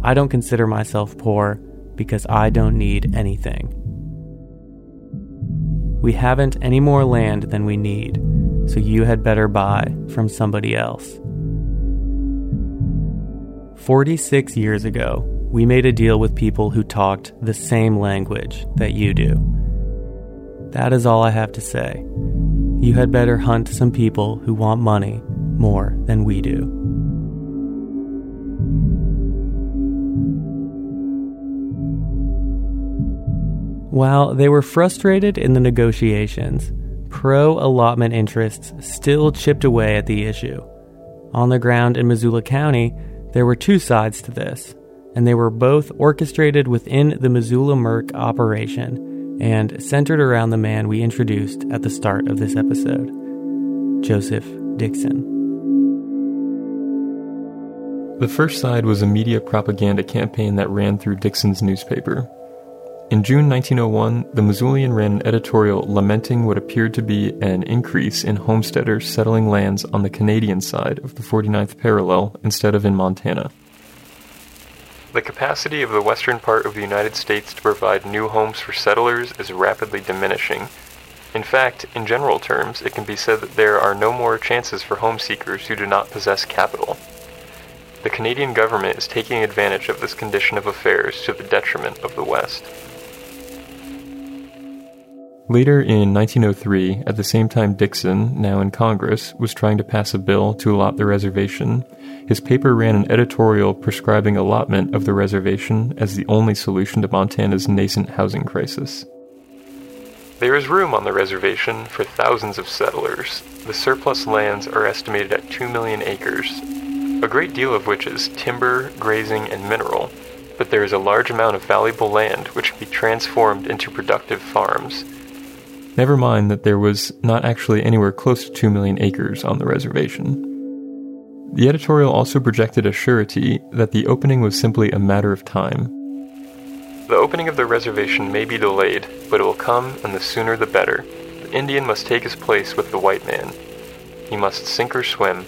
S2: I don't consider myself poor because I don't need anything. We haven't any more land than we need, so you had better buy from somebody else. 46 years ago, we made a deal with people who talked the same language that you do. That is all I have to say. You had better hunt some people who want money more than we do. While they were frustrated in the negotiations, pro allotment interests still chipped away at the issue. On the ground in Missoula County, there were two sides to this and they were both orchestrated within the Missoula Merc operation and centered around the man we introduced at the start of this episode, Joseph Dixon.
S4: The first side was a media propaganda campaign that ran through Dixon's newspaper. In June 1901, the Missoulian ran an editorial lamenting what appeared to be an increase in homesteaders settling lands on the Canadian side of the 49th parallel instead of in Montana. The capacity of the western part of the United States to provide new homes for settlers is rapidly diminishing, In fact, in general terms, it can be said that there are no more chances for home seekers who do not possess capital. The Canadian government is taking advantage of this condition of affairs to the detriment of the West. Later in 1903, at the same time Dixon, now in Congress, was trying to pass a bill to allot the reservation, his paper ran an editorial prescribing allotment of the reservation as the only solution to Montana's nascent housing crisis. There is room on the reservation for thousands of settlers. The surplus lands are estimated at 2 million acres, a great deal of which is timber, grazing, and mineral, but there is a large amount of valuable land which can be transformed into productive farms. Never mind that there was not actually anywhere close to 2 million acres on the reservation. The editorial also projected a surety that the opening was simply a matter of time. The opening of the reservation may be delayed, but it will come, and the sooner the better. The Indian must take his place with the white man. He must sink or swim,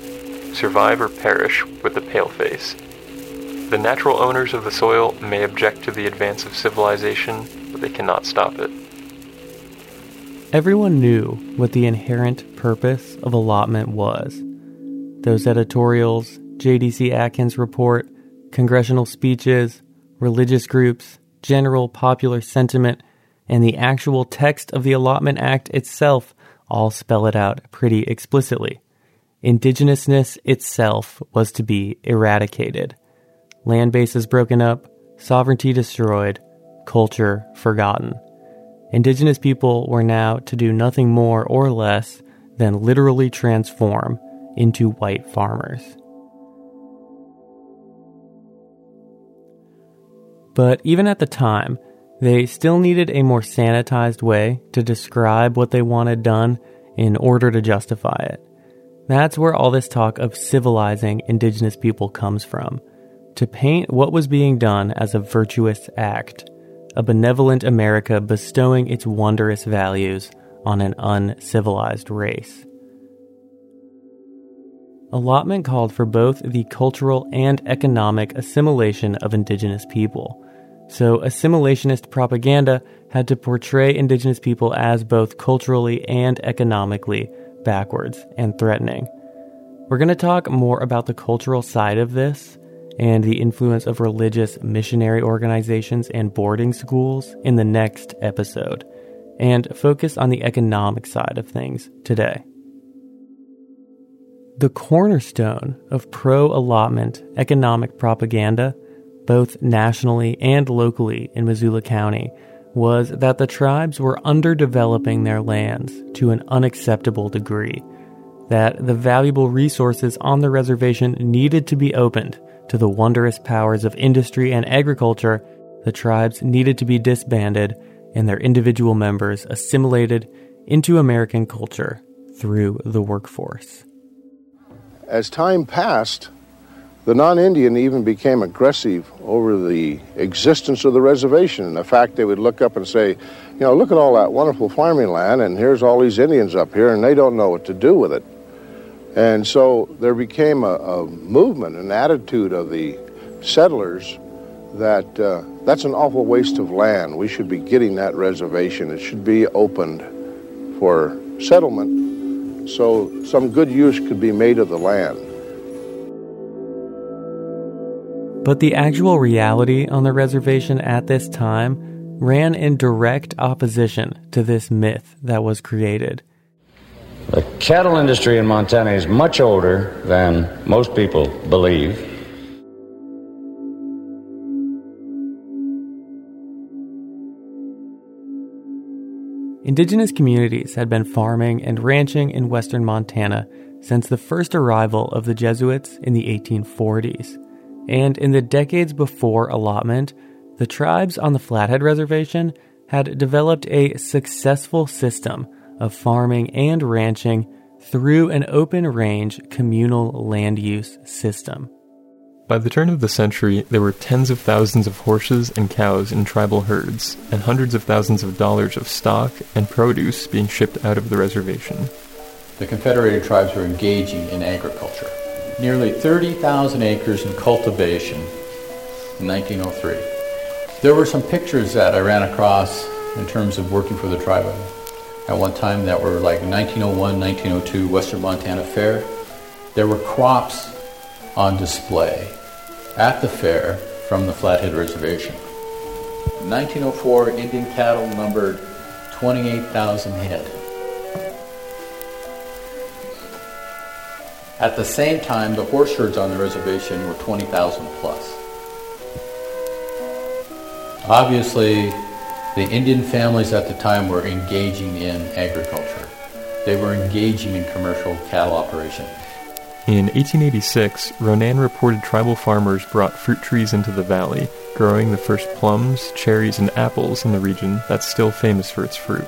S4: survive or perish with the paleface. The natural owners of the soil may object to the advance of civilization, but they cannot stop it.
S2: Everyone knew what the inherent purpose of allotment was. Those editorials, JDC Atkins report, congressional speeches, religious groups, general popular sentiment, and the actual text of the Allotment Act itself all spell it out pretty explicitly. Indigenousness itself was to be eradicated. Land bases broken up, sovereignty destroyed, culture forgotten. Indigenous people were now to do nothing more or less than literally transform into white farmers. But even at the time, they still needed a more sanitized way to describe what they wanted done in order to justify it. That's where all this talk of civilizing indigenous people comes from to paint what was being done as a virtuous act a benevolent America bestowing its wondrous values on an uncivilized race. Allotment called for both the cultural and economic assimilation of indigenous people. So, assimilationist propaganda had to portray indigenous people as both culturally and economically backwards and threatening. We're going to talk more about the cultural side of this and the influence of religious missionary organizations and boarding schools in the next episode, and focus on the economic side of things today. The cornerstone of pro allotment economic propaganda, both nationally and locally in Missoula County, was that the tribes were underdeveloping their lands to an unacceptable degree, that the valuable resources on the reservation needed to be opened to the wondrous powers of industry and agriculture, the tribes needed to be disbanded and their individual members assimilated into American culture through the workforce.
S11: As time passed, the non Indian even became aggressive over the existence of the reservation. In fact, they would look up and say, You know, look at all that wonderful farming land, and here's all these Indians up here, and they don't know what to do with it. And so there became a, a movement, an attitude of the settlers that uh, that's an awful waste of land. We should be getting that reservation. It should be opened for settlement so some good use could be made of the land.
S2: But the actual reality on the reservation at this time ran in direct opposition to this myth that was created.
S10: The cattle industry in Montana is much older than most people believe.
S2: Indigenous communities had been farming and ranching in western Montana since the first arrival of the Jesuits in the 1840s. And in the decades before allotment, the tribes on the Flathead Reservation had developed a successful system of farming and ranching through an open range communal land use system.
S4: By the turn of the century, there were tens of thousands of horses and cows in tribal herds, and hundreds of thousands of dollars of stock and produce being shipped out of the reservation.
S12: The Confederated tribes were engaging in agriculture. Nearly 30,000 acres in cultivation in 1903. There were some pictures that I ran across in terms of working for the tribe at one time that were like 1901, 1902 Western Montana Fair. There were crops on display at the fair from the Flathead Reservation. 1904, Indian cattle numbered 28,000 head. At the same time, the horse herds on the reservation were 20,000 plus. Obviously, the Indian families at the time were engaging in agriculture. They were engaging in commercial cattle operation.
S4: In 1886, Ronan reported tribal farmers brought fruit trees into the valley, growing the first plums, cherries, and apples in the region that's still famous for its fruit.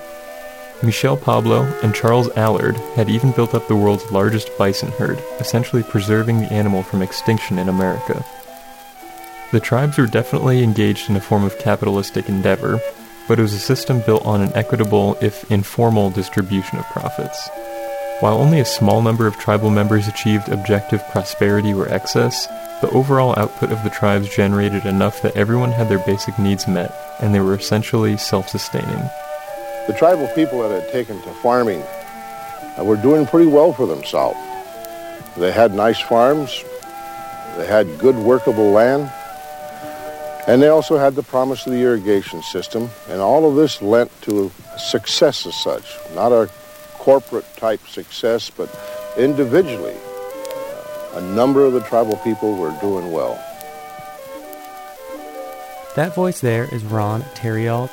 S4: Michel Pablo and Charles Allard had even built up the world's largest bison herd, essentially preserving the animal from extinction in America. The tribes were definitely engaged in a form of capitalistic endeavor, but it was a system built on an equitable, if informal, distribution of profits. While only a small number of tribal members achieved objective prosperity or excess, the overall output of the tribes generated enough that everyone had their basic needs met, and they were essentially self sustaining.
S11: The tribal people that had taken to farming uh, were doing pretty well for themselves. They had nice farms, they had good workable land, and they also had the promise of the irrigation system, and all of this lent to success as such, not a corporate type success, but individually, uh, a number of the tribal people were doing well.
S2: That voice there is Ron Theriault.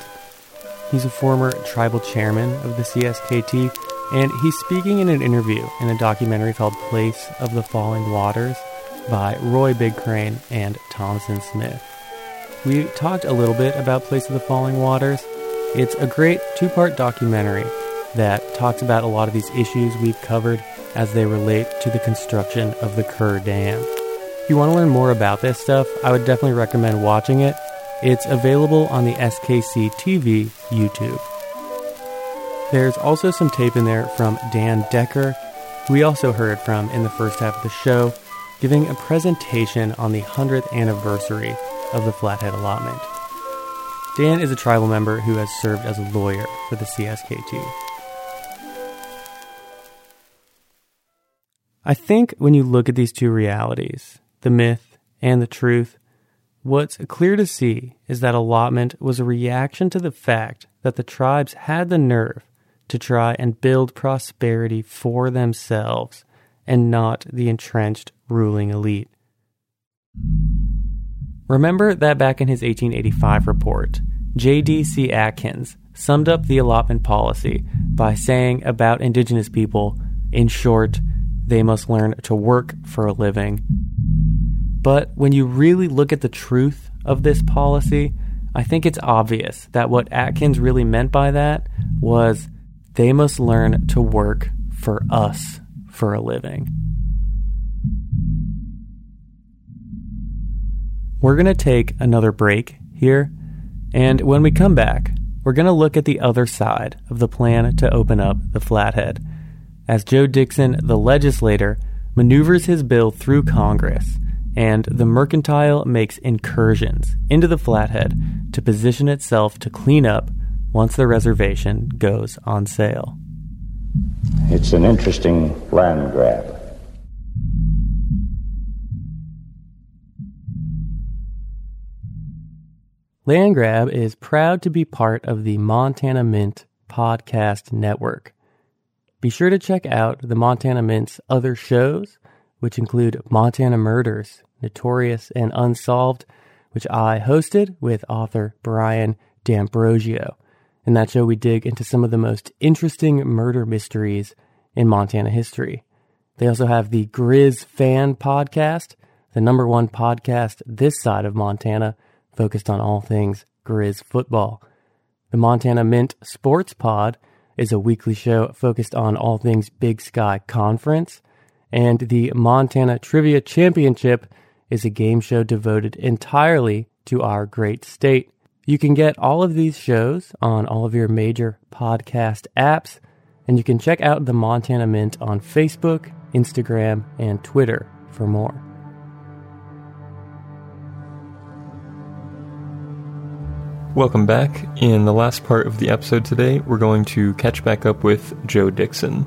S2: He's a former tribal chairman of the CSKT, and he's speaking in an interview in a documentary called Place of the Falling Waters by Roy Big Crane and Thompson Smith. We talked a little bit about Place of the Falling Waters. It's a great two part documentary that talks about a lot of these issues we've covered as they relate to the construction of the Kerr Dam. If you want to learn more about this stuff, I would definitely recommend watching it. It's available on the SKC TV YouTube. There's also some tape in there from Dan Decker, who we also heard from in the first half of the show, giving a presentation on the 100th anniversary of the Flathead allotment. Dan is a tribal member who has served as a lawyer for the CSKT. I think when you look at these two realities, the myth and the truth, what's clear to see is that allotment was a reaction to the fact that the tribes had the nerve to try and build prosperity for themselves and not the entrenched ruling elite. Remember that back in his 1885 report, J.D.C. Atkins summed up the allotment policy by saying about indigenous people, in short, they must learn to work for a living. But when you really look at the truth of this policy, I think it's obvious that what Atkins really meant by that was they must learn to work for us for a living. We're going to take another break here, and when we come back, we're going to look at the other side of the plan to open up the Flathead as Joe Dixon, the legislator, maneuvers his bill through Congress, and the mercantile makes incursions into the Flathead to position itself to clean up once the reservation goes on sale.
S10: It's an interesting land grab.
S2: Land Grab is proud to be part of the Montana Mint podcast network. Be sure to check out the Montana Mint's other shows, which include Montana Murders, Notorious and Unsolved, which I hosted with author Brian D'Ambrosio. In that show, we dig into some of the most interesting murder mysteries in Montana history. They also have the Grizz Fan podcast, the number one podcast this side of Montana, focused on all things Grizz football. The Montana Mint Sports Pod is a weekly show focused on all things Big Sky Conference. And the Montana Trivia Championship is a game show devoted entirely to our great state. You can get all of these shows on all of your major podcast apps, and you can check out the Montana Mint on Facebook, Instagram, and Twitter for more.
S4: Welcome back. In the last part of the episode today, we're going to catch back up with Joe Dixon.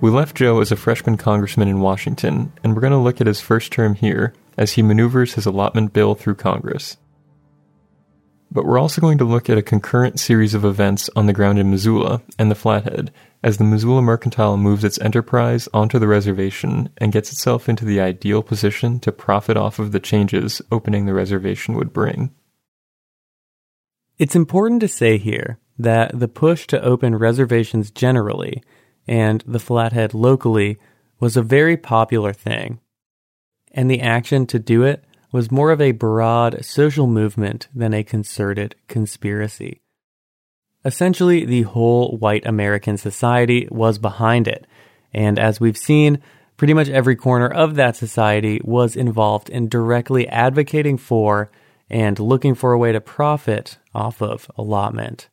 S4: We left Joe as a freshman congressman in Washington, and we're going to look at his first term here as he maneuvers his allotment bill through Congress. But we're also going to look at a concurrent series of events on the ground in Missoula and the Flathead as the Missoula Mercantile moves its enterprise onto the reservation and gets itself into the ideal position to profit off of the changes opening the reservation would bring.
S2: It's important to say here that the push to open reservations generally and the Flathead locally was a very popular thing. And the action to do it was more of a broad social movement than a concerted conspiracy. Essentially, the whole white American society was behind it. And as we've seen, pretty much every corner of that society was involved in directly advocating for and looking for a way to profit off of allotment.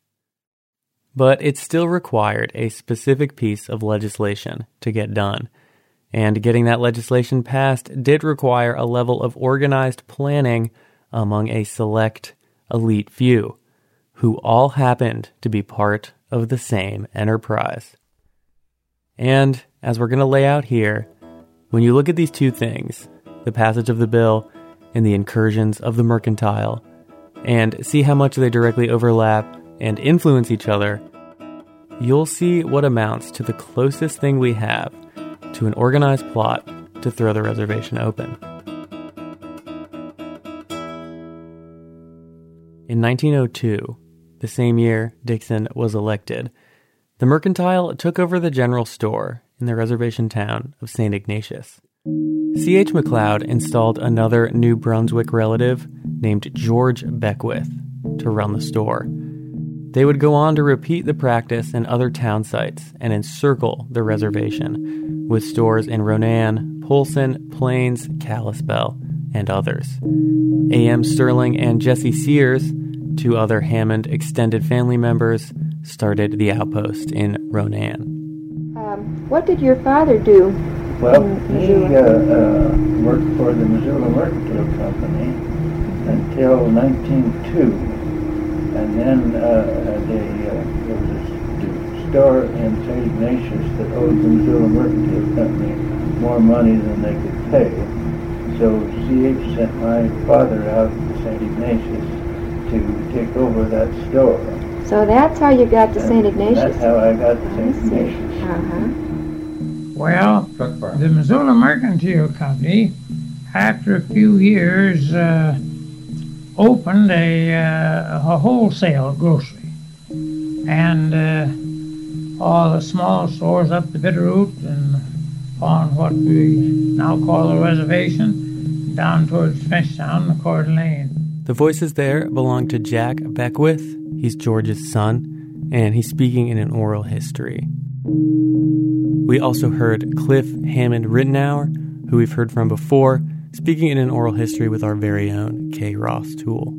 S2: But it still required a specific piece of legislation to get done. And getting that legislation passed did require a level of organized planning among a select elite few, who all happened to be part of the same enterprise. And as we're going to lay out here, when you look at these two things, the passage of the bill and the incursions of the mercantile, and see how much they directly overlap and influence each other, you'll see what amounts to the closest thing we have to an organized plot to throw the reservation open. In 1902, the same year Dixon was elected, the mercantile took over the general store in the reservation town of St. Ignatius. C.H. McLeod installed another New Brunswick relative named George Beckwith to run the store. They would go on to repeat the practice in other town sites and encircle the reservation, with stores in Ronan, Polson, Plains, Kalispell, and others. A.M. Sterling and Jesse Sears, two other Hammond extended family members, started the outpost in Ronan.
S13: Um, what did your father do?
S14: Well, he uh, uh, worked for the Missoula Mercantile Company until 1902 and then uh, they, uh, there was a store in St. Ignatius that owed the Missoula Mercantile Company more money than they could pay. So CH sent my father out to St. Ignatius to take over that store.
S13: So that's how you got to St. Ignatius?
S14: That's how I got to St. Ignatius.
S13: Uh-huh.
S15: Well, the Missoula Mercantile Company, after a few years, uh, opened a, uh, a wholesale grocery. And uh, all the small stores up the Bitterroot and on what we now call the reservation, down towards Frenchtown and Coeur.
S2: The voices there belong to Jack Beckwith. He's George's son, and he's speaking in an oral history. We also heard Cliff Hammond Rittenauer, who we've heard from before, speaking in an oral history with our very own K. Ross Toole.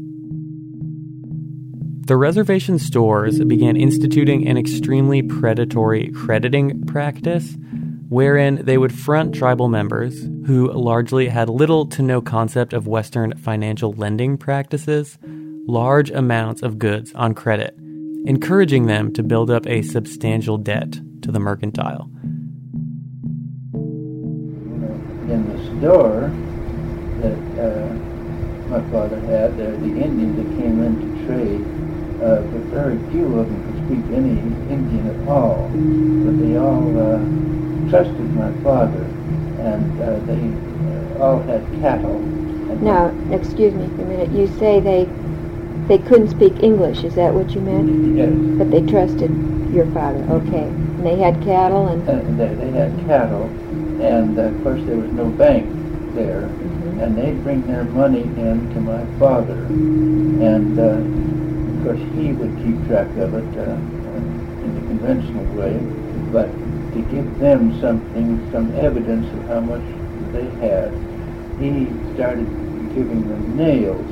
S2: The reservation stores began instituting an extremely predatory crediting practice wherein they would front tribal members who largely had little to no concept of Western financial lending practices large amounts of goods on credit, encouraging them to build up a substantial debt to the mercantile.
S14: Store, that uh, my father had there, the Indians that came in to trade, uh, but very few of them could speak any Indian at all. But they all uh, trusted my father, and uh, they uh, all had cattle.
S13: Now, excuse me for a minute. You say they they couldn't speak English. Is that what you meant?
S14: Yes.
S13: But they trusted your father. Okay. And they had cattle and.
S14: Uh, they, they had cattle, and uh, of course there was no bank there. And they'd bring their money in to my father, and uh, of course he would keep track of it uh, in the conventional way, but to give them something, some evidence of how much they had, he started giving them nails,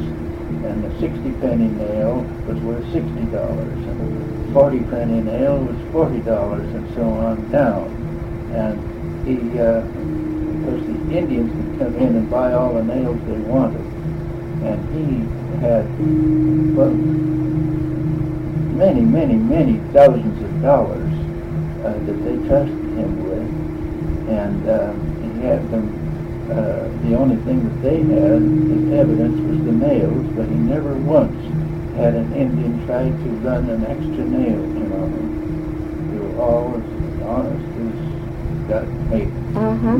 S14: and a 60 penny nail was worth $60, and a 40 penny nail was $40, and so on down. And he uh, because the Indians could come in and buy all the nails they wanted. And he had well, many, many, many thousands of dollars uh, that they trusted him with, and uh, he had them. Uh, the only thing that they had as evidence was the nails, but he never once had an Indian try to run an extra nail in on him. They were all as honest as God made.
S13: Uh huh.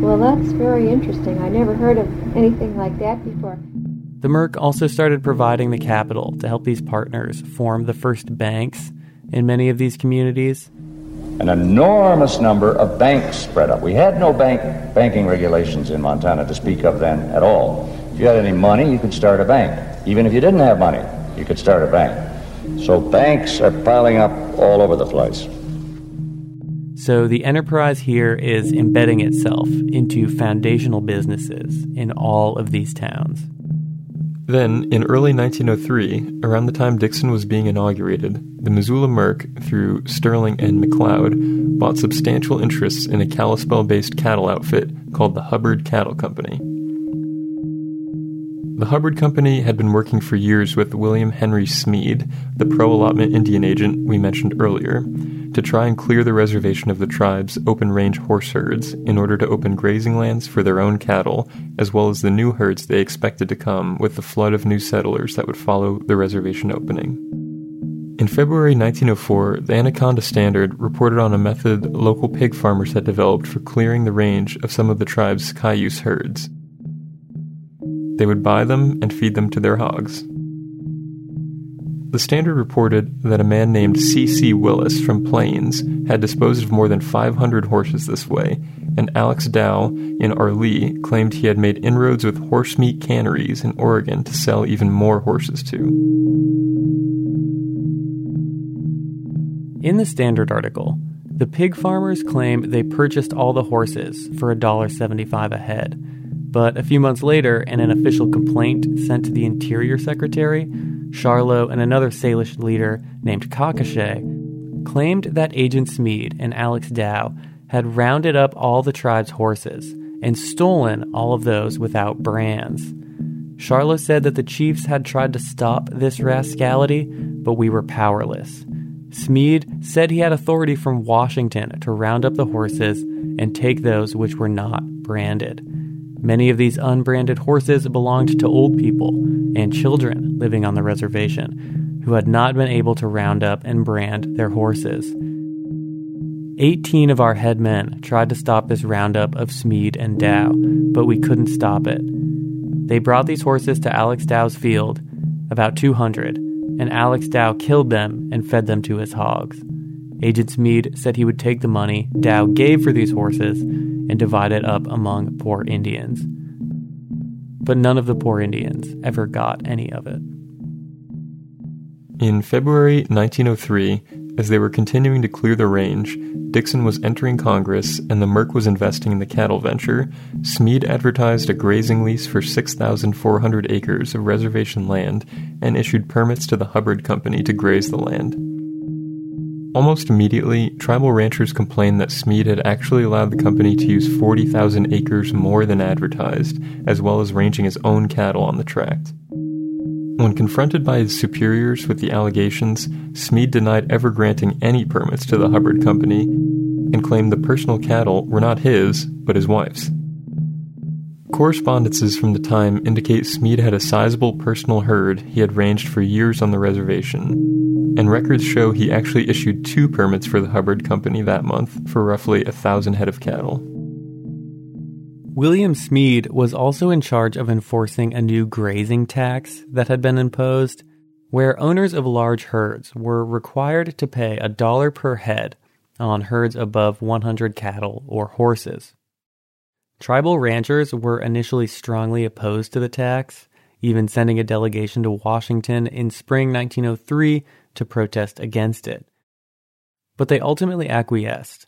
S13: Well, that's very interesting. I never heard of anything like that before.
S2: The Merc also started providing the capital to help these partners form the first banks in many of these communities.
S10: An enormous number of banks spread up. We had no bank banking regulations in Montana to speak of then at all. If you had any money, you could start a bank. Even if you didn't have money, you could start a bank. So banks are piling up all over the place.
S2: So the enterprise here is embedding itself into foundational businesses in all of these towns.
S4: Then, in early 1903, around the time Dixon was being inaugurated, the Missoula Merc, through Sterling and McLeod, bought substantial interests in a Kalispell based cattle outfit called the Hubbard Cattle Company. The Hubbard Company had been working for years with William Henry Smead, the pro allotment Indian agent we mentioned earlier, to try and clear the reservation of the tribe's open range horse herds in order to open grazing lands for their own cattle, as well as the new herds they expected to come with the flood of new settlers that would follow the reservation opening. In February 1904, the Anaconda Standard reported on a method local pig farmers had developed for clearing the range of some of the tribe's cayuse herds. They would buy them and feed them to their hogs. The Standard reported that a man named C.C. Willis from Plains had disposed of more than 500 horses this way, and Alex Dow in Arlee claimed he had made inroads with horse meat canneries in Oregon to sell even more horses to.
S2: In the Standard article, the pig farmers claim they purchased all the horses for $1.75 a head. But a few months later, in an official complaint sent to the Interior Secretary, Charlot and another Salish leader named Kakashay claimed that Agent Smead and Alex Dow had rounded up all the tribe's horses and stolen all of those without brands. Charlot said that the chiefs had tried to stop this rascality, but we were powerless. Smead said he had authority from Washington to round up the horses and take those which were not branded. Many of these unbranded horses belonged to old people and children living on the reservation who had not been able to round up and brand their horses. Eighteen of our headmen tried to stop this roundup of Smead and Dow, but we couldn't stop it. They brought these horses to Alex Dow's field, about 200, and Alex Dow killed them and fed them to his hogs. Agent Smead said he would take the money Dow gave for these horses and divide it up among poor Indians. But none of the poor Indians ever got any of it.
S4: In February 1903, as they were continuing to clear the range, Dixon was entering Congress and the Merc was investing in the cattle venture. Smead advertised a grazing lease for 6,400 acres of reservation land and issued permits to the Hubbard Company to graze the land. Almost immediately, tribal ranchers complained that Smead had actually allowed the company to use 40,000 acres more than advertised, as well as ranging his own cattle on the tract. When confronted by his superiors with the allegations, Smead denied ever granting any permits to the Hubbard Company and claimed the personal cattle were not his, but his wife's. Correspondences from the time indicate Smead had a sizable personal herd he had ranged for years on the reservation, and records show he actually issued two permits for the Hubbard Company that month for roughly a thousand head of cattle.
S2: William Smead was also in charge of enforcing a new grazing tax that had been imposed, where owners of large herds were required to pay a dollar per head on herds above 100 cattle or horses. Tribal ranchers were initially strongly opposed to the tax, even sending a delegation to Washington in spring 1903 to protest against it. But they ultimately acquiesced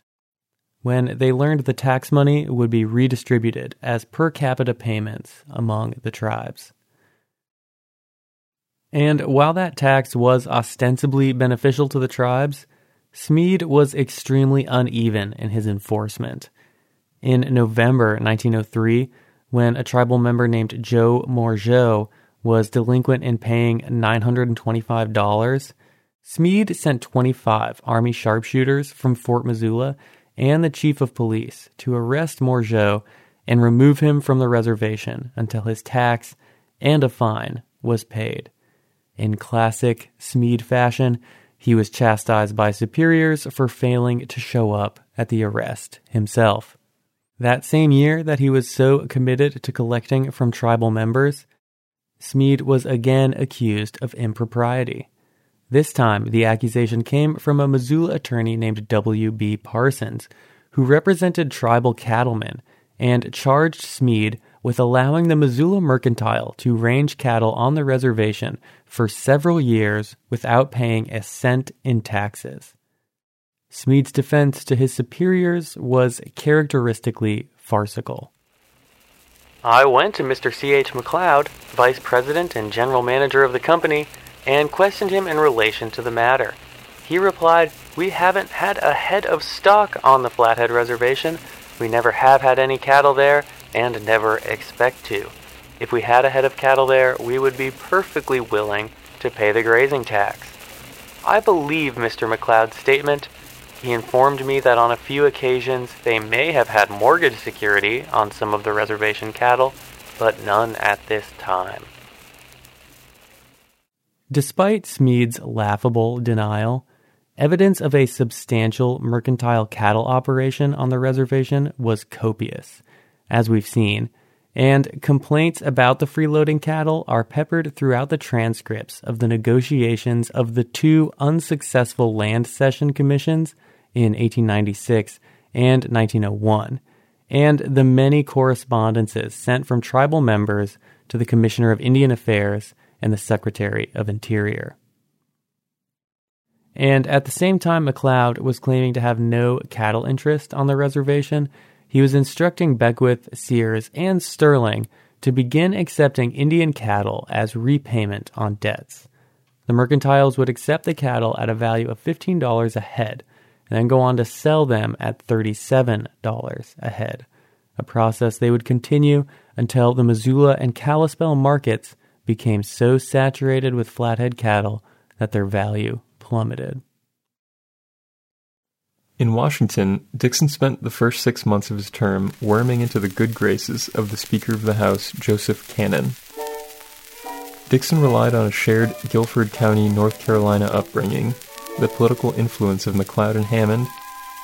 S2: when they learned the tax money would be redistributed as per capita payments among the tribes. And while that tax was ostensibly beneficial to the tribes, Smead was extremely uneven in his enforcement. In November 1903, when a tribal member named Joe Morgeau was delinquent in paying $925, Smead sent 25 Army sharpshooters from Fort Missoula and the chief of police to arrest Morgeau and remove him from the reservation until his tax and a fine was paid. In classic Smead fashion, he was chastised by superiors for failing to show up at the arrest himself. That same year that he was so committed to collecting from tribal members, Smead was again accused of impropriety. This time, the accusation came from a Missoula attorney named W.B. Parsons, who represented tribal cattlemen and charged Smead with allowing the Missoula Mercantile to range cattle on the reservation for several years without paying a cent in taxes. Smead's defense to his superiors was characteristically farcical.
S16: I went to Mr. C.H. McLeod, vice president and general manager of the company, and questioned him in relation to the matter. He replied, We haven't had a head of stock on the Flathead Reservation. We never have had any cattle there, and never expect to. If we had a head of cattle there, we would be perfectly willing to pay the grazing tax. I believe Mr. McLeod's statement. He informed me that on a few occasions they may have had mortgage security on some of the reservation cattle, but none at this time.
S2: Despite Smead's laughable denial, evidence of a substantial mercantile cattle operation on the reservation was copious, as we've seen, and complaints about the freeloading cattle are peppered throughout the transcripts of the negotiations of the two unsuccessful land cession commissions in 1896 and 1901, and the many correspondences sent from tribal members to the Commissioner of Indian Affairs and the Secretary of Interior. And at the same time, McLeod was claiming to have no cattle interest on the reservation, he was instructing Beckwith, Sears, and Sterling to begin accepting Indian cattle as repayment on debts. The mercantiles would accept the cattle at a value of $15 a head and then go on to sell them at $37 a head, a process they would continue until the Missoula and Kalispell markets became so saturated with flathead cattle that their value plummeted.
S4: In Washington, Dixon spent the first six months of his term worming into the good graces of the Speaker of the House, Joseph Cannon. Dixon relied on a shared Guilford County, North Carolina upbringing, the political influence of McLeod and Hammond,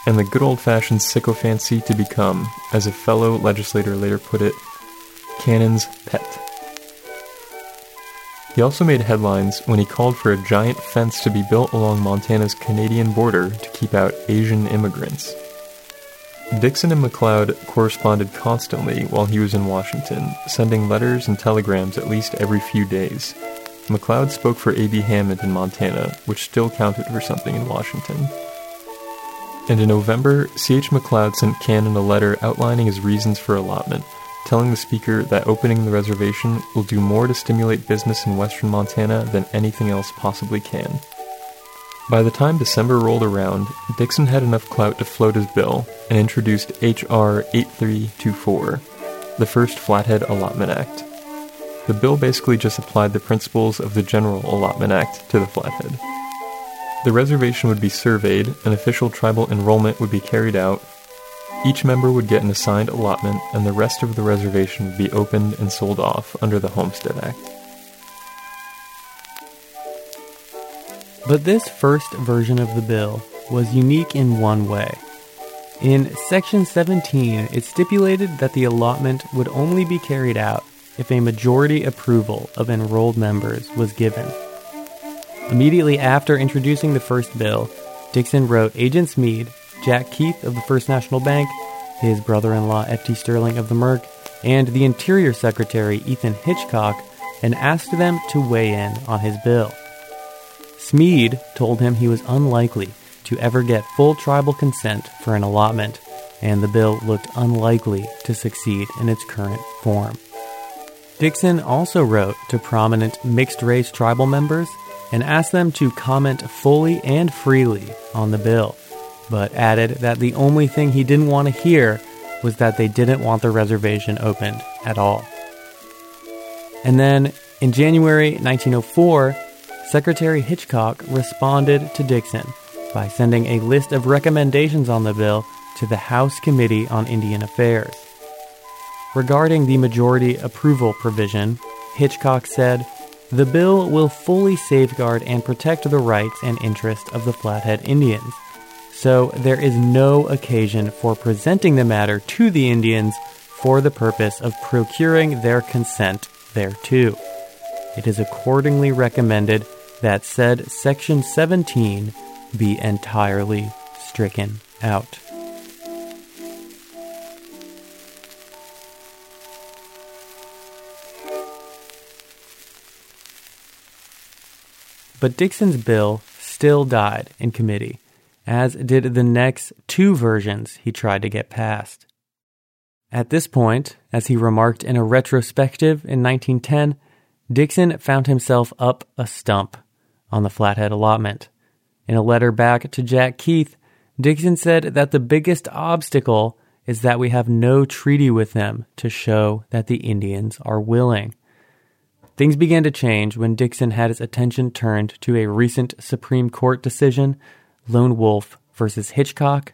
S4: and the good old fashioned sycophancy to become, as a fellow legislator later put it, Cannon's pet. He also made headlines when he called for a giant fence to be built along Montana's Canadian border to keep out Asian immigrants. Dixon and McLeod corresponded constantly while he was in Washington, sending letters and telegrams at least every few days. McLeod spoke for A.B. Hammond in Montana, which still counted for something in Washington. And in November, C.H. McLeod sent Cannon a letter outlining his reasons for allotment, telling the speaker that opening the reservation will do more to stimulate business in western Montana than anything else possibly can. By the time December rolled around, Dixon had enough clout to float his bill and introduced H.R. 8324, the first Flathead Allotment Act. The bill basically just applied the principles of the General Allotment Act to the Flathead. The reservation would be surveyed, and official tribal enrollment would be carried out, each member would get an assigned allotment, and the rest of the reservation would be opened and sold off under the Homestead Act.
S2: But this first version of the bill was unique in one way. In Section 17, it stipulated that the allotment would only be carried out if a majority approval of enrolled members was given. Immediately after introducing the first bill, Dixon wrote Agent Smead Jack Keith of the First National Bank, his brother in law F.T. Sterling of the Merc, and the Interior Secretary Ethan Hitchcock and asked them to weigh in on his bill. Smead told him he was unlikely to ever get full tribal consent for an allotment, and the bill looked unlikely to succeed in its current form. Dixon also wrote to prominent mixed race tribal members and asked them to comment fully and freely on the bill but added that the only thing he didn't want to hear was that they didn't want the reservation opened at all. And then, In January 1904, Secretary Hitchcock responded to Dixon by sending a list of recommendations on the bill to the House Committee on Indian Affairs. Regarding the majority approval provision, Hitchcock said, The bill will fully safeguard and protect the rights and interests of the Flathead Indians, so there is no occasion for presenting the matter to the Indians for the purpose of procuring their consent thereto. It is accordingly recommended that said Section 17 be entirely stricken out. But Dixon's bill still died in committee, as did the next two versions he tried to get passed. At this point, as he remarked in a retrospective in 1910, Dixon found himself up a stump on the Flathead allotment. In a letter back to Jack Keith, Dixon said that the biggest obstacle is that we have no treaty with them to show that the Indians are willing. Things began to change when Dixon had his attention turned to a recent Supreme Court decision, Lone Wolf versus Hitchcock,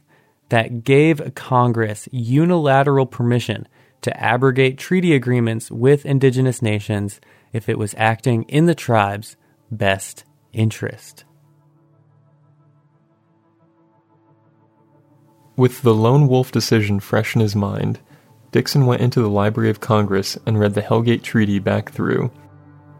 S2: that gave Congress unilateral permission to abrogate treaty agreements with indigenous nations if it was acting in the tribe's best interest.
S4: With the Lone Wolf decision fresh in his mind, Dixon went into the Library of Congress and read the Hellgate Treaty back through,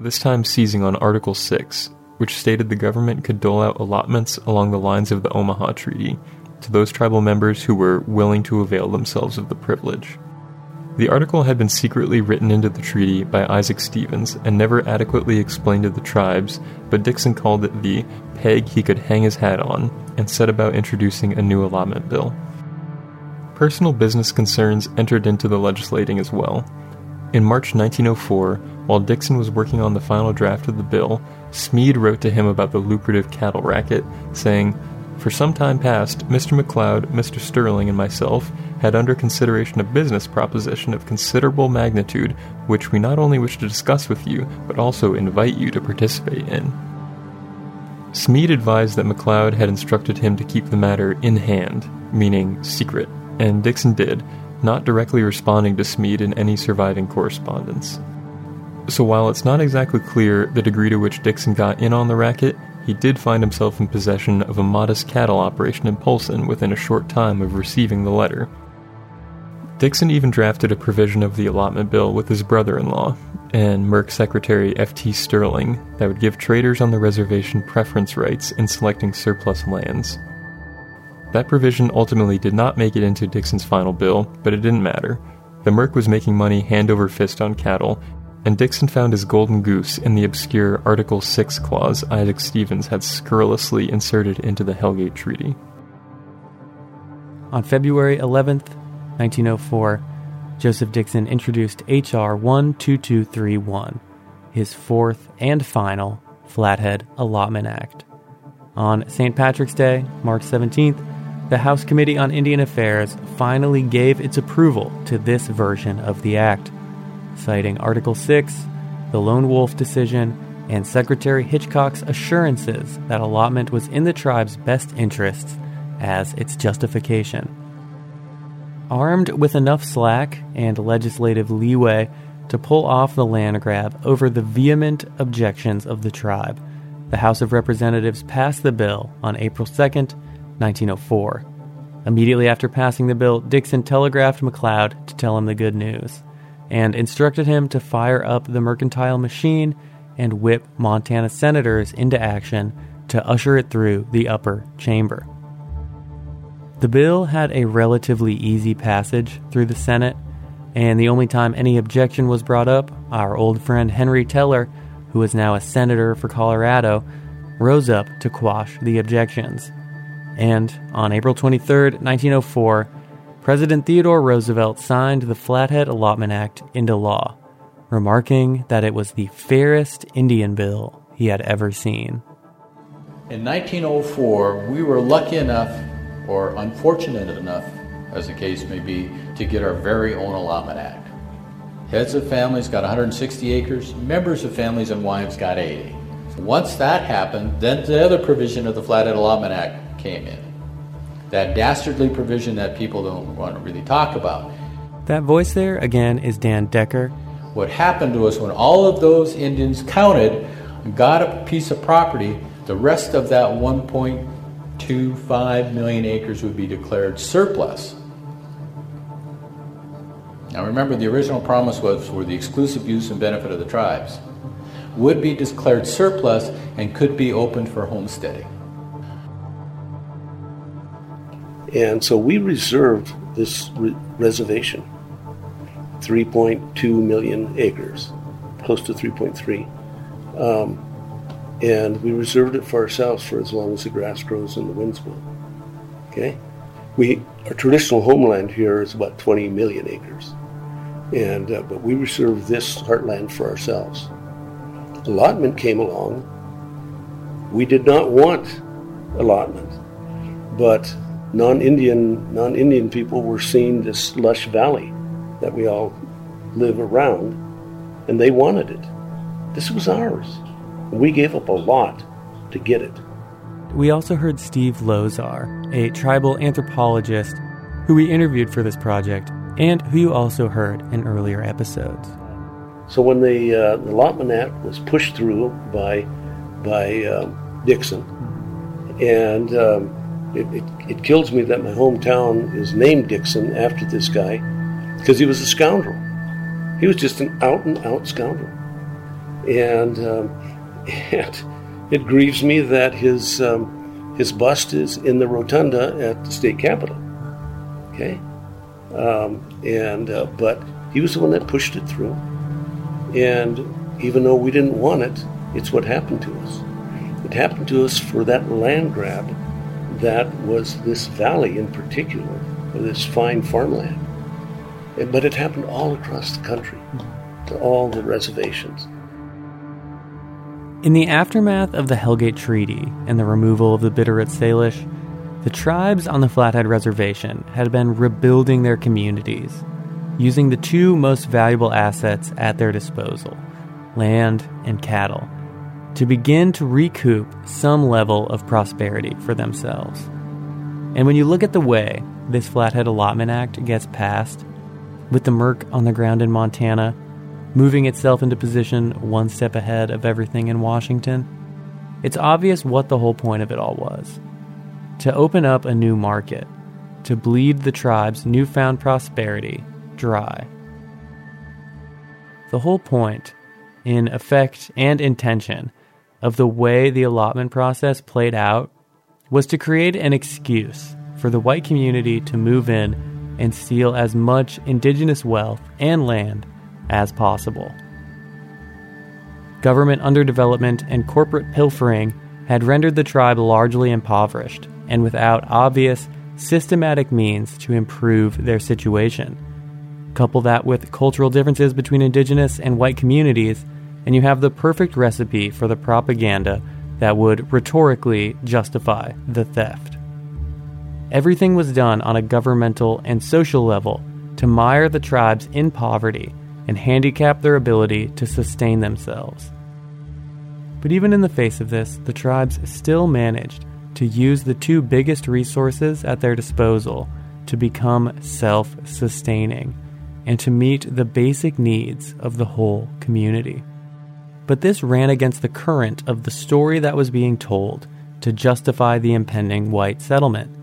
S4: this time seizing on Article 6, which stated the government could dole out allotments along the lines of the Omaha Treaty to those tribal members who were willing to avail themselves of the privilege. The article had been secretly written into the treaty by Isaac Stevens and never adequately explained to the tribes, but Dixon called it the peg he could hang his hat on and set about introducing a new allotment bill. Personal business concerns entered into the legislating as well. In March 1904, while Dixon was working on the final draft of the bill, Smead wrote to him about the lucrative cattle racket, saying, For some time past, Mr. McLeod, Mr. Sterling, and myself had under consideration a business proposition of considerable magnitude, which we not only wish to discuss with you, but also invite you to participate in. Smead advised that McLeod had instructed him to keep the matter in hand, meaning secret, and Dixon did, not directly responding to Smead in any surviving correspondence. So while it's not exactly clear the degree to which Dixon got in on the racket, he did find himself in possession of a modest cattle operation in Polson within a short time of receiving the letter. Dixon even drafted a provision of the allotment bill with his brother in law and Merc Secretary F.T. Sterling that would give traders on the reservation preference rights in selecting surplus lands. That provision ultimately did not make it into Dixon's final bill, but it didn't matter. The Merc was making money hand over fist on cattle, and Dixon found his golden goose in the obscure Article 6 clause Isaac Stevens had scurrilously inserted into the Hellgate Treaty.
S2: On February 11th, 1904, Joseph Dixon introduced H.R. 12231, his fourth and final Flathead Allotment Act. On St. Patrick's Day, March 17th, the House Committee on Indian Affairs finally gave its approval to this version of the act, citing Article 6, the Lone Wolf decision, and Secretary Hitchcock's assurances that allotment was in the tribe's best interests as its justification. Armed with enough slack and legislative leeway to pull off the land grab over the vehement objections of the tribe, the House of Representatives passed the bill on April 2nd, 1904. Immediately after passing the bill, Dixon telegraphed McLeod to tell him the good news and instructed him to fire up the mercantile machine and whip Montana senators into action to usher it through the upper chamber. The bill had a relatively easy passage through the Senate, and the only time any objection was brought up, our old friend Henry Teller, who is now a senator for Colorado, rose up to quash the objections. And on April 23, 1904, President Theodore Roosevelt signed the Flathead Allotment Act into law, remarking that it was the fairest Indian bill he had ever seen.
S12: In 1904, we were lucky enough or unfortunate enough, as the case may be, to get our very own Allotment Act. Heads of families got 160 acres, members of families and wives got 80. Once that happened, then the other provision of the Flathead Allotment Act came in. That dastardly provision that people don't want to really talk about.
S2: That voice there, again, is Dan Decker.
S12: What happened to us when all of those Indians counted got a piece of property, the rest of that 1.25 million acres would be declared surplus. Now remember, the original promise was for the exclusive use and benefit of the tribes, would be declared surplus and could be opened for homesteading.
S9: And so we reserved this re- reservation, 3.2 million acres, close to 3.3. Um, and we reserved it for ourselves for as long as the grass grows and the winds blow. Okay? We, our traditional homeland here is about 20 million acres. And, uh, but we reserved this heartland for ourselves. Allotment came along. We did not want allotment, but non-Indian non-Indian people were seeing this lush valley that we all live around, and they wanted it. This was ours. We gave up a lot to get it.
S2: We also heard Steve Lozar, a tribal anthropologist who we interviewed for this project and who you also heard in earlier episodes.
S9: So when the, uh, the allotment act was pushed through by by um, Dixon, and um, it, it, it kills me that my hometown is named Dixon after this guy because he was a scoundrel. He was just an out and out scoundrel, and um, and it grieves me that his um, his bust is in the rotunda at the state capitol. Okay, um, and uh, but he was the one that pushed it through, and even though we didn't want it, it's what happened to us. It happened to us for that land grab that was this valley in particular, this fine farmland. Eh, but it happened all across the country, to all the reservations.
S2: In the aftermath of the Hellgate Treaty and the removal of the Bitterroot Salish, the tribes on the Flathead Reservation had been rebuilding their communities, using the two most valuable assets at their disposal land and cattle to begin to recoup some level of prosperity for themselves. And when you look at the way this Flathead Allotment Act gets passed, with the Merc on the ground in Montana, moving itself into position one step ahead of everything in Washington, it's obvious what the whole point of it all was to open up a new market, to bleed the tribe's newfound prosperity dry. The whole point, in effect and intention, of the way the allotment process played out was to create an excuse for the white community to move in and steal as much indigenous wealth and land as possible. Government underdevelopment and corporate pilfering had rendered the tribe largely impoverished and without obvious, systematic means to improve their situation. Couple that with cultural differences between indigenous and white communities, and you have the perfect recipe for the propaganda that would rhetorically justify the theft. Everything was done on a governmental and social level to mire the tribes in poverty and handicap their ability to sustain themselves. But even in the face of this, the tribes still managed to use the two biggest resources at their disposal to become self sustaining and to meet the basic needs of the whole community. But this ran against the current of the story that was being told to justify the impending white settlement.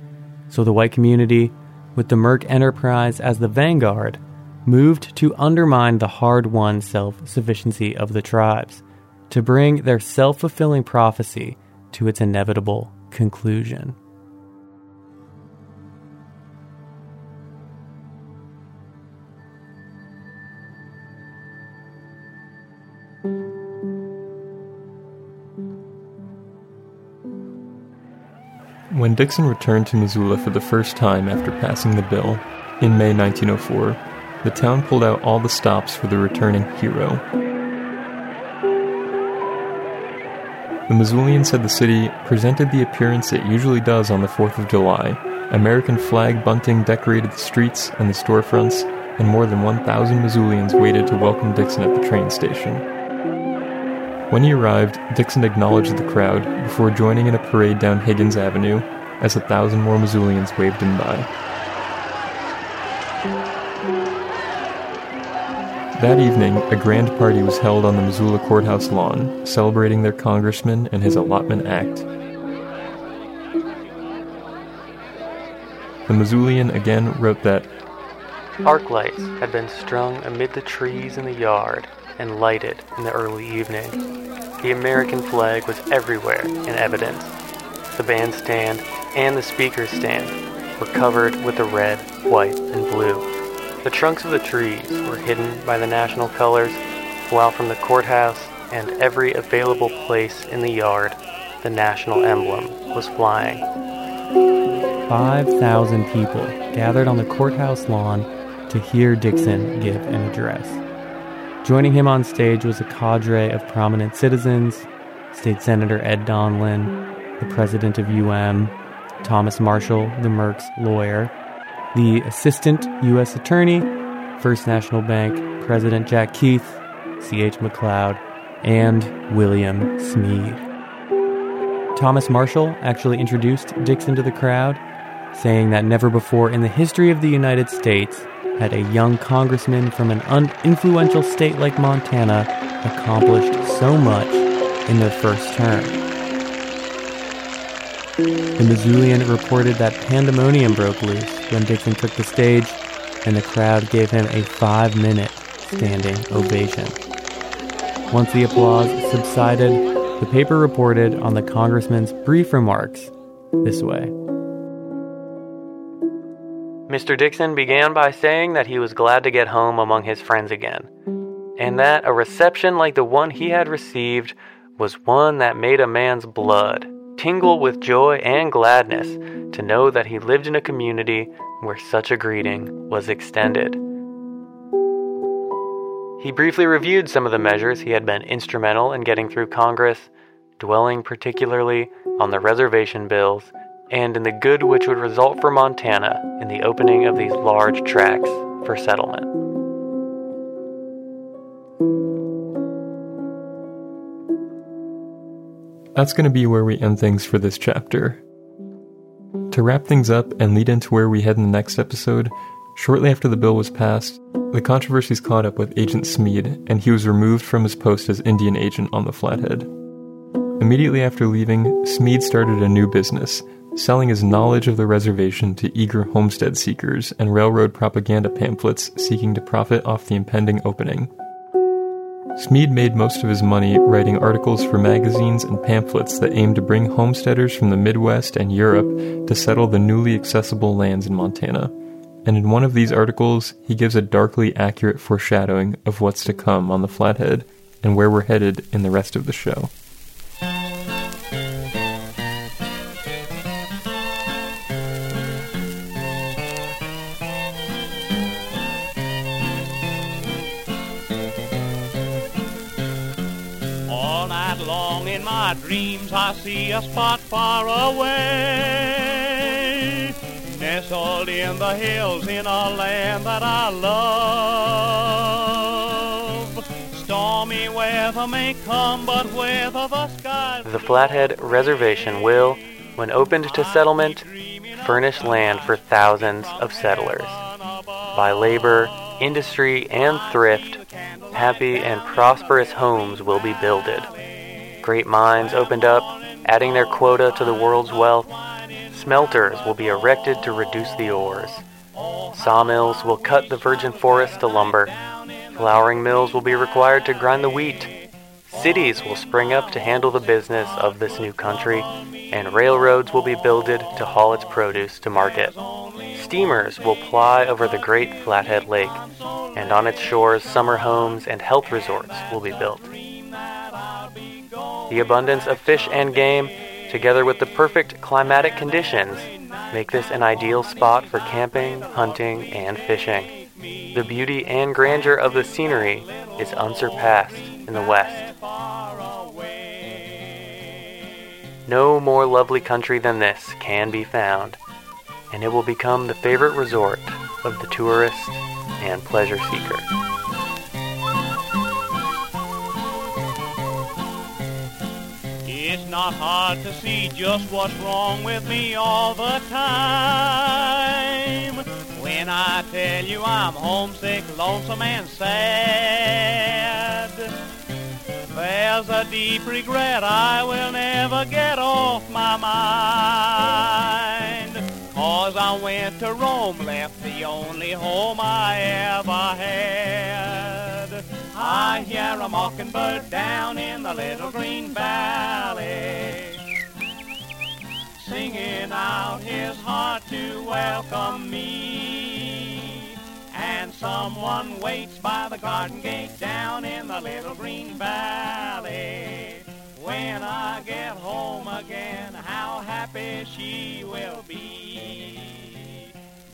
S2: So the white community, with the Merc Enterprise as the vanguard, moved to undermine the hard won self sufficiency of the tribes, to bring their self fulfilling prophecy to its inevitable conclusion.
S4: When Dixon returned to Missoula for the first time after passing the bill, in May 1904, the town pulled out all the stops for the returning hero. The Missoulian said the city presented the appearance it usually does on the 4th of July. American flag bunting decorated the streets and the storefronts, and more than 1,000 Missoulians waited to welcome Dixon at the train station. When he arrived, Dixon acknowledged the crowd before joining in a parade down Higgins Avenue as a thousand more Missoulians waved him by. That evening, a grand party was held on the Missoula Courthouse lawn, celebrating their congressman and his allotment act. The Missoulian again wrote that
S2: Arc lights had been strung amid the trees in the yard and lighted in the early evening. The American flag was everywhere in evidence. The bandstand and the speaker's stand were covered with the red, white, and blue. The trunks of the trees were hidden by the national colors, while from the courthouse and every available place in the yard, the national emblem was flying.
S17: 5,000 people gathered on the courthouse lawn to hear Dixon give an address. Joining him on stage was a cadre of prominent citizens State Senator Ed Donlan, the president of UM, Thomas Marshall, the Merc's lawyer, the assistant U.S. attorney, First National Bank President Jack Keith, C.H. McLeod, and William Smead. Thomas Marshall actually introduced Dixon to the crowd, saying that never before in the history of the United States had a young congressman from an uninfluential state like Montana accomplished so much in their first term. The Missoulian reported that pandemonium broke loose when Dixon took the stage, and the crowd gave him a five minute standing ovation. Once the applause subsided, the paper reported on the congressman's brief remarks this way.
S2: Mr. Dixon began by saying that he was glad to get home among his friends again, and that a reception like the one he had received was one that made a man's blood tingle with joy and gladness to know that he lived in a community where such a greeting was extended. He briefly reviewed some of the measures he had been instrumental in getting through Congress, dwelling particularly on the reservation bills and in the good which would result for Montana in the opening of these large tracts for settlement.
S4: That's going to be where we end things for this chapter. To wrap things up and lead into where we head in the next episode, shortly after the bill was passed, the controversies caught up with Agent Smead, and he was removed from his post as Indian agent on the Flathead. Immediately after leaving, Smead started a new business, selling his knowledge of the reservation to eager homestead seekers and railroad propaganda pamphlets seeking to profit off the impending opening. Smead made most of his money writing articles for magazines and pamphlets that aimed to bring homesteaders from the Midwest and Europe to settle the newly accessible lands in Montana. And in one of these articles, he gives a darkly accurate foreshadowing of what's to come on the Flathead and where we're headed in the rest of the show.
S1: Dreams I see a spot far away, nestled in the hills in a land that I love. Stormy weather may come, but whether the skies.
S2: The Flathead Reservation will, when opened to settlement, furnish land for thousands of settlers. By labor, industry, and thrift, happy and prosperous homes will be builded great mines opened up, adding their quota to the world's wealth. Smelters will be erected to reduce the ores. Sawmills will cut the virgin forest to lumber. Flouring mills will be required to grind the wheat. Cities will spring up to handle the business of this new country, and railroads will be builded to haul its produce to market. Steamers will ply over the great Flathead Lake, and on its shores summer homes and health resorts will be built. The abundance of fish and game, together with the perfect climatic conditions, make this an ideal spot for camping, hunting, and fishing. The beauty and grandeur of the scenery is unsurpassed in the West. No more lovely country than this can be found, and it will become the favorite resort of the tourist
S16: and pleasure seeker.
S1: It's not hard to see just what's wrong with me all the time. When I tell you I'm homesick, lonesome, and sad. There's a deep regret I will never get off my mind. Cause I went to Rome, left the only home I ever had. I hear a mockingbird down in the little green valley. Singing out his heart to welcome me. And someone waits by the garden gate down in the little green valley. When I get home again, how happy she will be.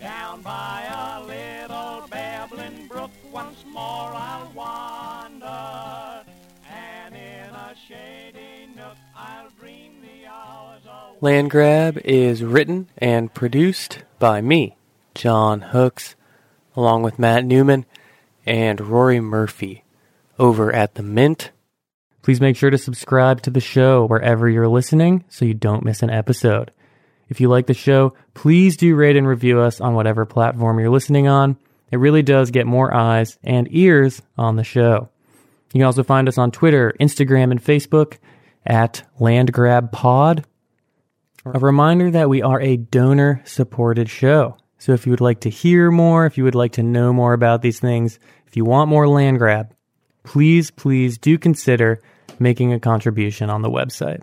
S1: Down by a little babbling brook, once more I'll wander. And in a shady nook, I'll dream the hours away.
S16: Land Grab is written and produced by me, John Hooks, along with Matt Newman and Rory Murphy over at The Mint.
S2: Please make sure to subscribe to the show wherever you're listening so you don't miss an episode. If you like the show, please do rate and review us on whatever platform you're listening on. It really does get more eyes and ears on the show. You can also find us on Twitter, Instagram, and Facebook at LandGrabPod. A reminder that we are a donor supported show. So if you would like to hear more, if you would like to know more about these things, if you want more land grab, please, please do consider making a contribution on the website.